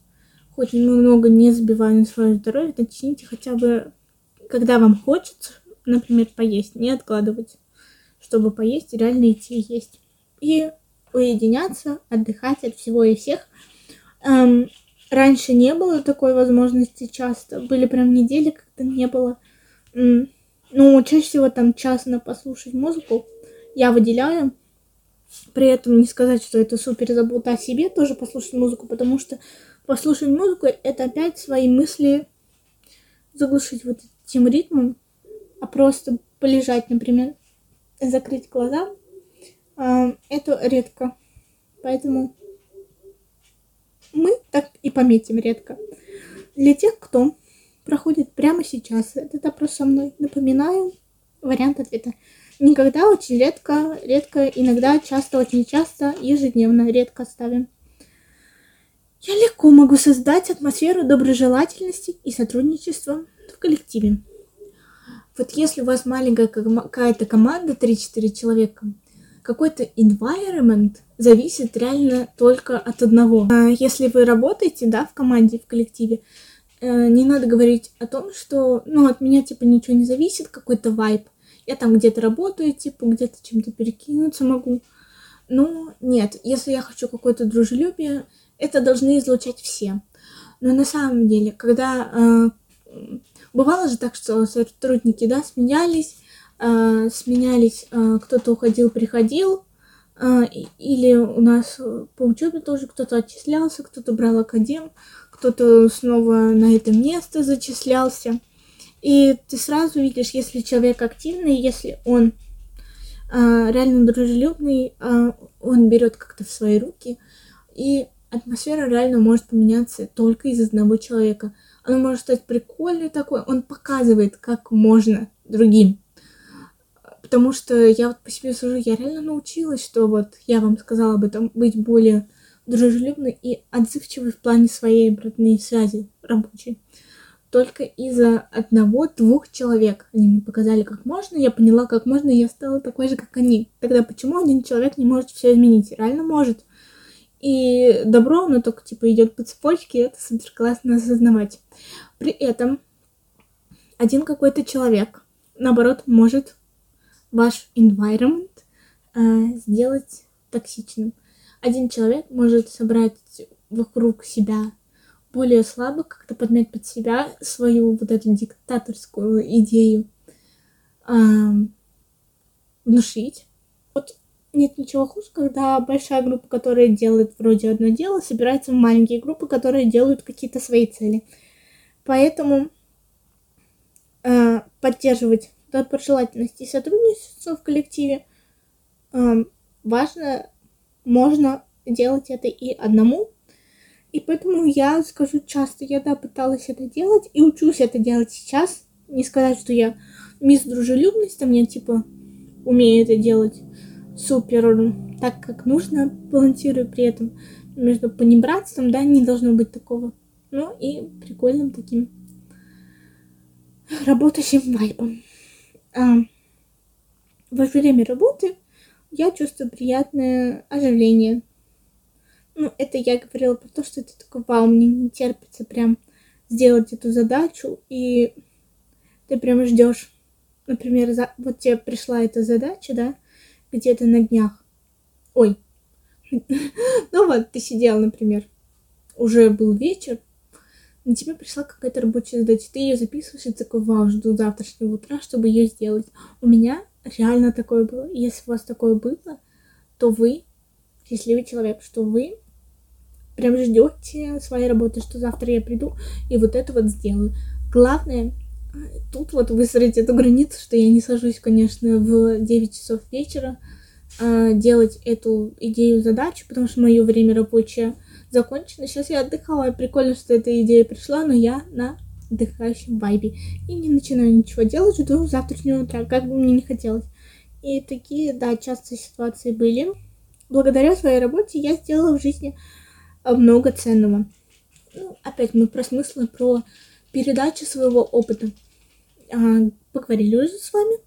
Speaker 1: хоть немного не забиваю на свое здоровье, начните хотя бы, когда вам хочется, например, поесть, не откладывать, чтобы поесть, реально идти есть. И уединяться, отдыхать от всего и всех. Эм, Раньше не было такой возможности часто. Были прям недели, когда не было. Ну, чаще всего там час на послушать музыку я выделяю. При этом не сказать, что это супер забота о себе, тоже послушать музыку, потому что послушать музыку это опять свои мысли заглушить вот этим ритмом, а просто полежать, например, закрыть глаза, а, это редко. Поэтому мы так и пометим редко. Для тех, кто проходит прямо сейчас этот опрос со мной, напоминаю вариант ответа. Никогда, очень редко, редко, иногда, часто, очень часто, ежедневно, редко ставим. Я легко могу создать атмосферу доброжелательности и сотрудничества в коллективе. Вот если у вас маленькая какая-то команда, 3-4 человека, какой-то environment зависит реально только от одного. А если вы работаете, да, в команде, в коллективе, э, не надо говорить о том, что, ну, от меня, типа, ничего не зависит, какой-то вайб. Я там где-то работаю, типа, где-то чем-то перекинуться могу. Ну, нет, если я хочу какое-то дружелюбие, это должны излучать все. Но на самом деле, когда э, бывало же так, что сотрудники, да, сменялись, э, сменялись, э, кто-то уходил, приходил, или у нас по учебе тоже кто-то отчислялся, кто-то брал академ, кто-то снова на это место зачислялся. И ты сразу видишь, если человек активный, если он а, реально дружелюбный, а, он берет как-то в свои руки, и атмосфера реально может поменяться только из одного человека. Она может стать прикольной такой, он показывает, как можно другим. Потому что я вот по себе сужу, я реально научилась, что вот я вам сказала об этом, быть более дружелюбной и отзывчивой в плане своей обратной связи рабочей. Только из-за одного-двух человек они мне показали, как можно, я поняла, как можно, и я стала такой же, как они. Тогда почему один человек не может все изменить? Реально может. И добро, оно только типа идет по цепочке, и это супер классно осознавать. При этом один какой-то человек, наоборот, может ваш environment э, сделать токсичным. Один человек может собрать вокруг себя более слабых, как-то подмять под себя свою вот эту диктаторскую идею, э, внушить. Вот нет ничего хуже, когда большая группа, которая делает вроде одно дело, собирается в маленькие группы, которые делают какие-то свои цели. Поэтому э, поддерживать доброжелательность и сотрудничество в коллективе важно, можно делать это и одному. И поэтому я скажу часто, я да, пыталась это делать и учусь это делать сейчас. Не сказать, что я мисс дружелюбность, а мне типа умею это делать супер так, как нужно, балансирую при этом между понебратством, да, не должно быть такого. Ну и прикольным таким работающим вайбом. А, во время работы я чувствую приятное оживление. Ну, это я говорила про то, что это такое, вау, мне не терпится прям сделать эту задачу, и ты прям ждешь, например, за... вот тебе пришла эта задача, да, где-то на днях. Ой. Ну вот, ты сидел, например, уже был вечер, на тебе пришла какая-то рабочая задача, ты ее записываешь и такой, вау, жду завтрашнего утра, чтобы ее сделать. У меня реально такое было. Если у вас такое было, то вы счастливый человек, что вы прям ждете своей работы, что завтра я приду и вот это вот сделаю. Главное, тут вот выстроить эту границу, что я не сажусь, конечно, в 9 часов вечера а, делать эту идею задачу, потому что мое время рабочее закончено. Сейчас я отдыхала, прикольно, что эта идея пришла, но я на отдыхающем вайбе. И не начинаю ничего делать, жду завтрашнего утра, как бы мне не хотелось. И такие, да, частые ситуации были. Благодаря своей работе я сделала в жизни много ценного. Ну, опять мы про смыслы, про передачу своего опыта. А, поговорили уже с вами.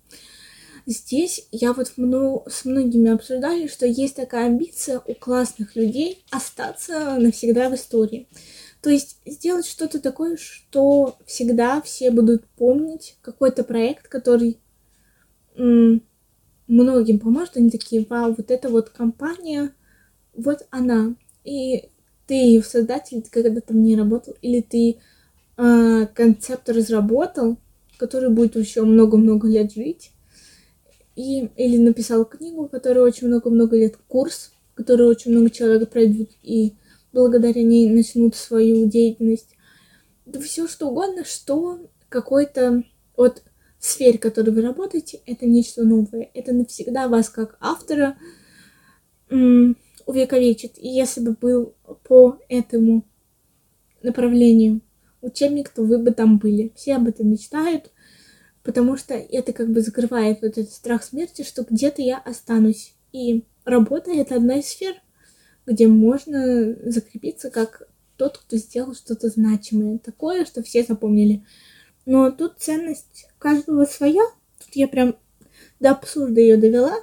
Speaker 1: Здесь я вот с многими обсуждали, что есть такая амбиция у классных людей остаться навсегда в истории. То есть сделать что-то такое, что всегда все будут помнить, какой-то проект, который многим поможет. Они такие, вау, вот эта вот компания, вот она. И ты ее создатель, ты когда-то в ней работал, или ты э, концепт разработал, который будет еще много-много лет жить и или написал книгу, которая очень много-много лет, курс, который очень много человек пройдут и благодаря ней начнут свою деятельность. Да все что угодно, что какой-то вот сфере, в которой вы работаете, это нечто новое. Это навсегда вас как автора увековечит. И если бы был по этому направлению учебник, то вы бы там были. Все об этом мечтают, потому что это как бы закрывает вот этот страх смерти, что где-то я останусь. И работа — это одна из сфер, где можно закрепиться как тот, кто сделал что-то значимое, такое, что все запомнили. Но тут ценность каждого своя. Тут я прям до абсурда ее довела,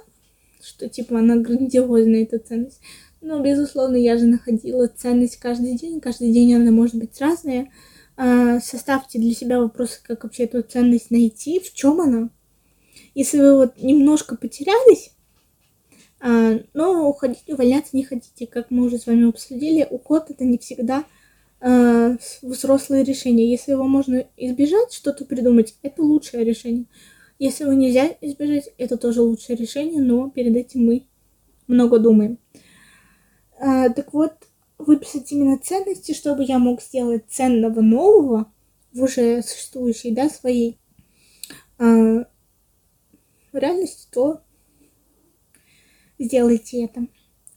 Speaker 1: что типа она грандиозная, эта ценность. Но, безусловно, я же находила ценность каждый день. Каждый день она может быть разная. А, составьте для себя вопросы, как вообще эту ценность найти, в чем она. Если вы вот немножко потерялись, а, но уходить, увольняться не хотите, как мы уже с вами обсудили, уход это не всегда а, взрослое решение. Если его можно избежать, что-то придумать, это лучшее решение. Если его нельзя избежать, это тоже лучшее решение, но перед этим мы много думаем. Так вот, выписать именно ценности, чтобы я мог сделать ценного нового в уже существующей, да, своей э, реальности, то сделайте это.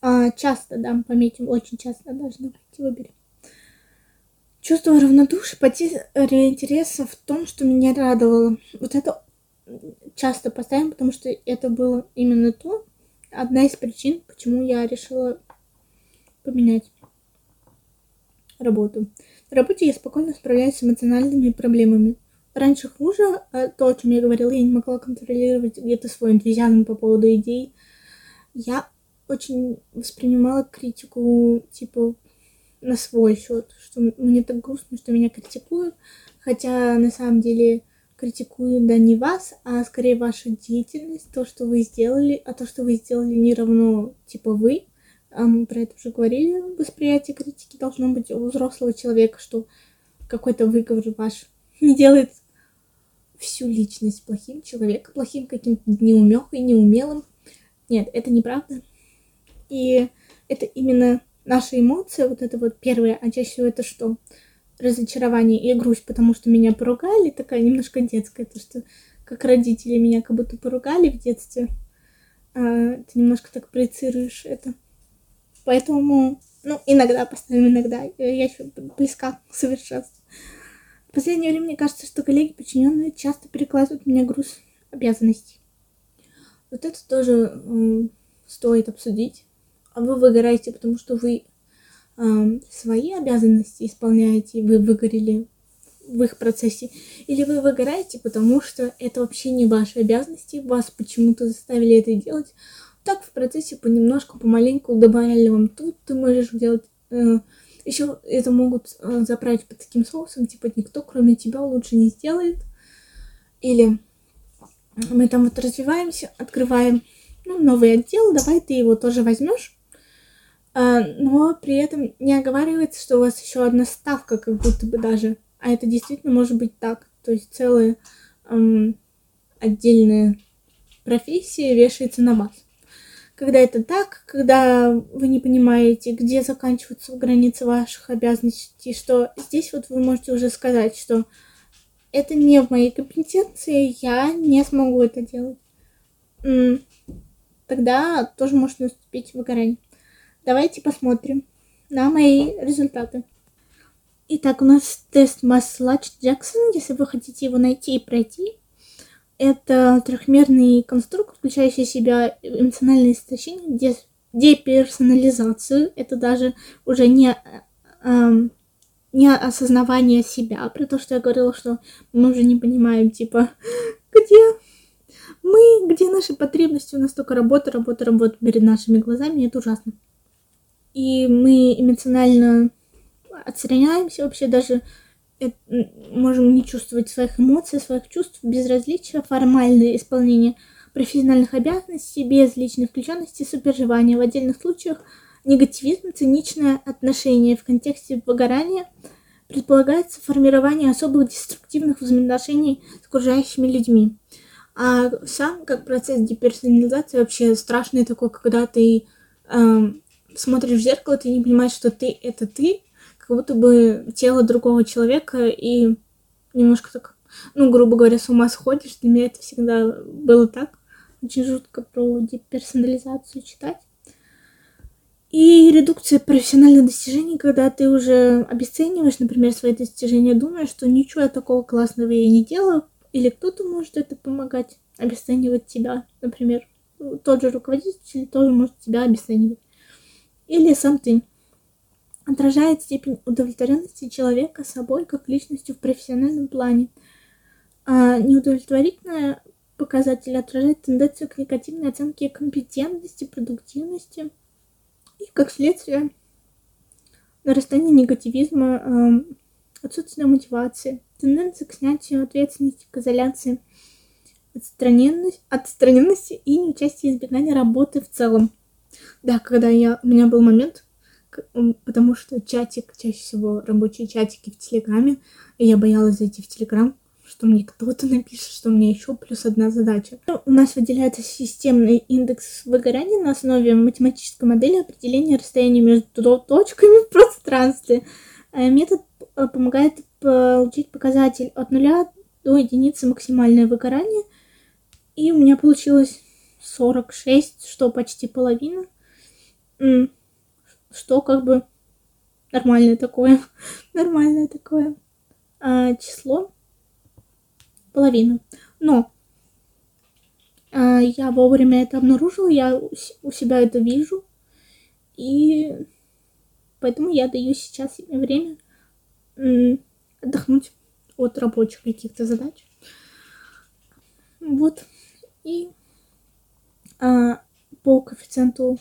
Speaker 1: А, часто, да, пометим, очень часто даже давайте выберем. Чувство равнодушия, потеря интереса в том, что меня радовало. Вот это часто поставим, потому что это было именно то, одна из причин, почему я решила поменять работу. На работе я спокойно справляюсь с эмоциональными проблемами. Раньше хуже, а то, о чем я говорила, я не могла контролировать где-то свой энтузиазм по поводу идей. Я очень воспринимала критику, типа, на свой счет, что мне так грустно, что меня критикуют, хотя на самом деле критикуют, да, не вас, а скорее вашу деятельность, то, что вы сделали, а то, что вы сделали, не равно, типа, вы. А мы про это уже говорили, восприятие критики должно быть у взрослого человека, что какой-то выговор ваш не делает всю личность плохим человеком, плохим каким-то неумехой, неумелым. Нет, это неправда. И это именно наша эмоция, вот это вот первое, а чаще всего это что? Разочарование и грусть, потому что меня поругали, такая немножко детская, то что как родители меня как будто поругали в детстве. А, ты немножко так проецируешь это. Поэтому, ну, иногда поставим, иногда. Я еще близка к совершенству. В последнее время мне кажется, что коллеги подчиненные часто перекладывают меня груз обязанностей. Вот это тоже э, стоит обсудить а вы выгораете, потому что вы э, свои обязанности исполняете, вы выгорели в их процессе, или вы выгораете, потому что это вообще не ваши обязанности, вас почему-то заставили это делать. Так в процессе понемножку, помаленьку добавляли вам тут, ты можешь делать. Э, еще это могут э, заправить под таким соусом, типа никто кроме тебя лучше не сделает. Или мы там вот развиваемся, открываем ну, новый отдел, давай ты его тоже возьмешь а, но при этом не оговаривается, что у вас еще одна ставка, как будто бы даже. А это действительно может быть так. То есть целая эм, отдельная профессия вешается на вас. Когда это так, когда вы не понимаете, где заканчиваются границы ваших обязанностей, что здесь вот вы можете уже сказать, что это не в моей компетенции, я не смогу это делать. Тогда тоже может наступить выгорание. Давайте посмотрим на мои результаты. Итак, у нас тест масс Лач Джексон. Если вы хотите его найти и пройти, это трехмерный конструкт, включающий в себя эмоциональное истощение, деперсонализацию. Это даже уже не, э, не осознавание себя, при том, что я говорила, что мы уже не понимаем, типа, где мы, где наши потребности, у нас только работа, работа, работа перед нашими глазами, это ужасно. И мы эмоционально отстраняемся. Вообще даже можем не чувствовать своих эмоций, своих чувств, безразличия, формальное исполнение профессиональных обязанностей без личной включенности, сопереживания. В отдельных случаях негативизм, циничное отношение в контексте выгорания предполагается формирование особых деструктивных взаимоотношений с окружающими людьми. А сам как процесс деперсонализации вообще страшный такой, когда ты эм, смотришь в зеркало, ты не понимаешь, что ты это ты, как будто бы тело другого человека, и немножко так, ну, грубо говоря, с ума сходишь. Для меня это всегда было так. Очень жутко про деперсонализацию читать. И редукция профессиональных достижений, когда ты уже обесцениваешь, например, свои достижения, думаешь, что ничего такого классного я не делаю, или кто-то может это помогать, обесценивать тебя, например. Тот же руководитель тоже может тебя обесценивать или сам ты. Отражает степень удовлетворенности человека собой как личностью в профессиональном плане. А неудовлетворительный показатель отражает тенденцию к негативной оценке компетентности, продуктивности и, как следствие, нарастание негативизма, отсутствие мотивации, тенденция к снятию ответственности, к изоляции, отстраненность, отстраненности и неучастие избегания работы в целом. Да, когда я... У меня был момент, потому что чатик, чаще всего рабочие чатики в Телеграме, и я боялась зайти в Телеграм, что мне кто-то напишет, что меня еще плюс одна задача. У нас выделяется системный индекс выгорания на основе математической модели определения расстояния между точками в пространстве. Э, метод э, помогает получить показатель от нуля до единицы максимальное выгорание. И у меня получилось 46, что почти половина. Что как бы нормальное такое. нормальное такое а, число. Половина. Но а, я вовремя это обнаружила, я у себя это вижу. И поэтому я даю сейчас себе время отдохнуть от рабочих каких-то задач. Вот. И а, по коэффициенту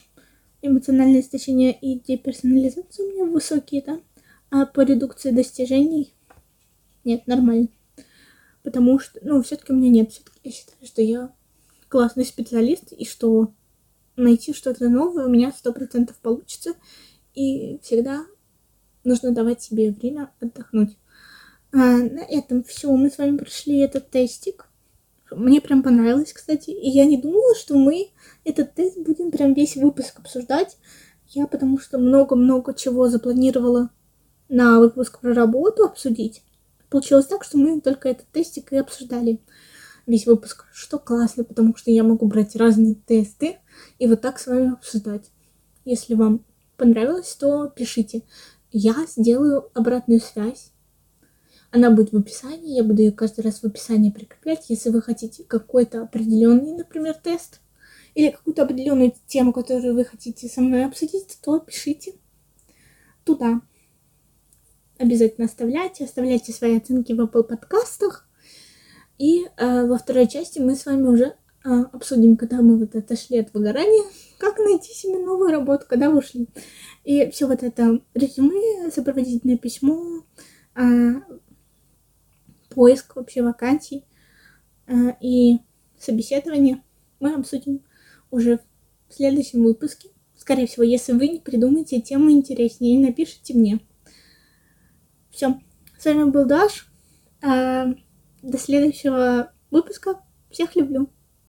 Speaker 1: эмоциональное истощение и деперсонализация у меня высокие, да? А по редукции достижений нет, нормально. Потому что, ну, все-таки у меня нет. Все-таки я считаю, что я классный специалист, и что найти что-то новое у меня сто процентов получится. И всегда нужно давать себе время отдохнуть. А, на этом все. Мы с вами прошли этот тестик. Мне прям понравилось, кстати. И я не думала, что мы этот тест будем прям весь выпуск обсуждать. Я потому что много-много чего запланировала на выпуск про работу обсудить. Получилось так, что мы только этот тестик и обсуждали весь выпуск, что классно, потому что я могу брать разные тесты и вот так с вами обсуждать. Если вам понравилось, то пишите. Я сделаю обратную связь она будет в описании, я буду ее каждый раз в описании прикреплять. Если вы хотите какой-то определенный, например, тест, или какую-то определенную тему, которую вы хотите со мной обсудить, то пишите туда. Обязательно оставляйте, оставляйте свои оценки в Apple подкастах. И э, во второй части мы с вами уже э, обсудим, когда мы вот отошли от выгорания, как найти себе новую работу, когда ушли. И все вот это резюме, сопроводительное письмо, э, поиск вообще вакансий э, и собеседование мы обсудим уже в следующем выпуске. Скорее всего, если вы не придумаете тему интереснее, напишите мне. Все. С вами был Даш. Э, до следующего выпуска. Всех люблю.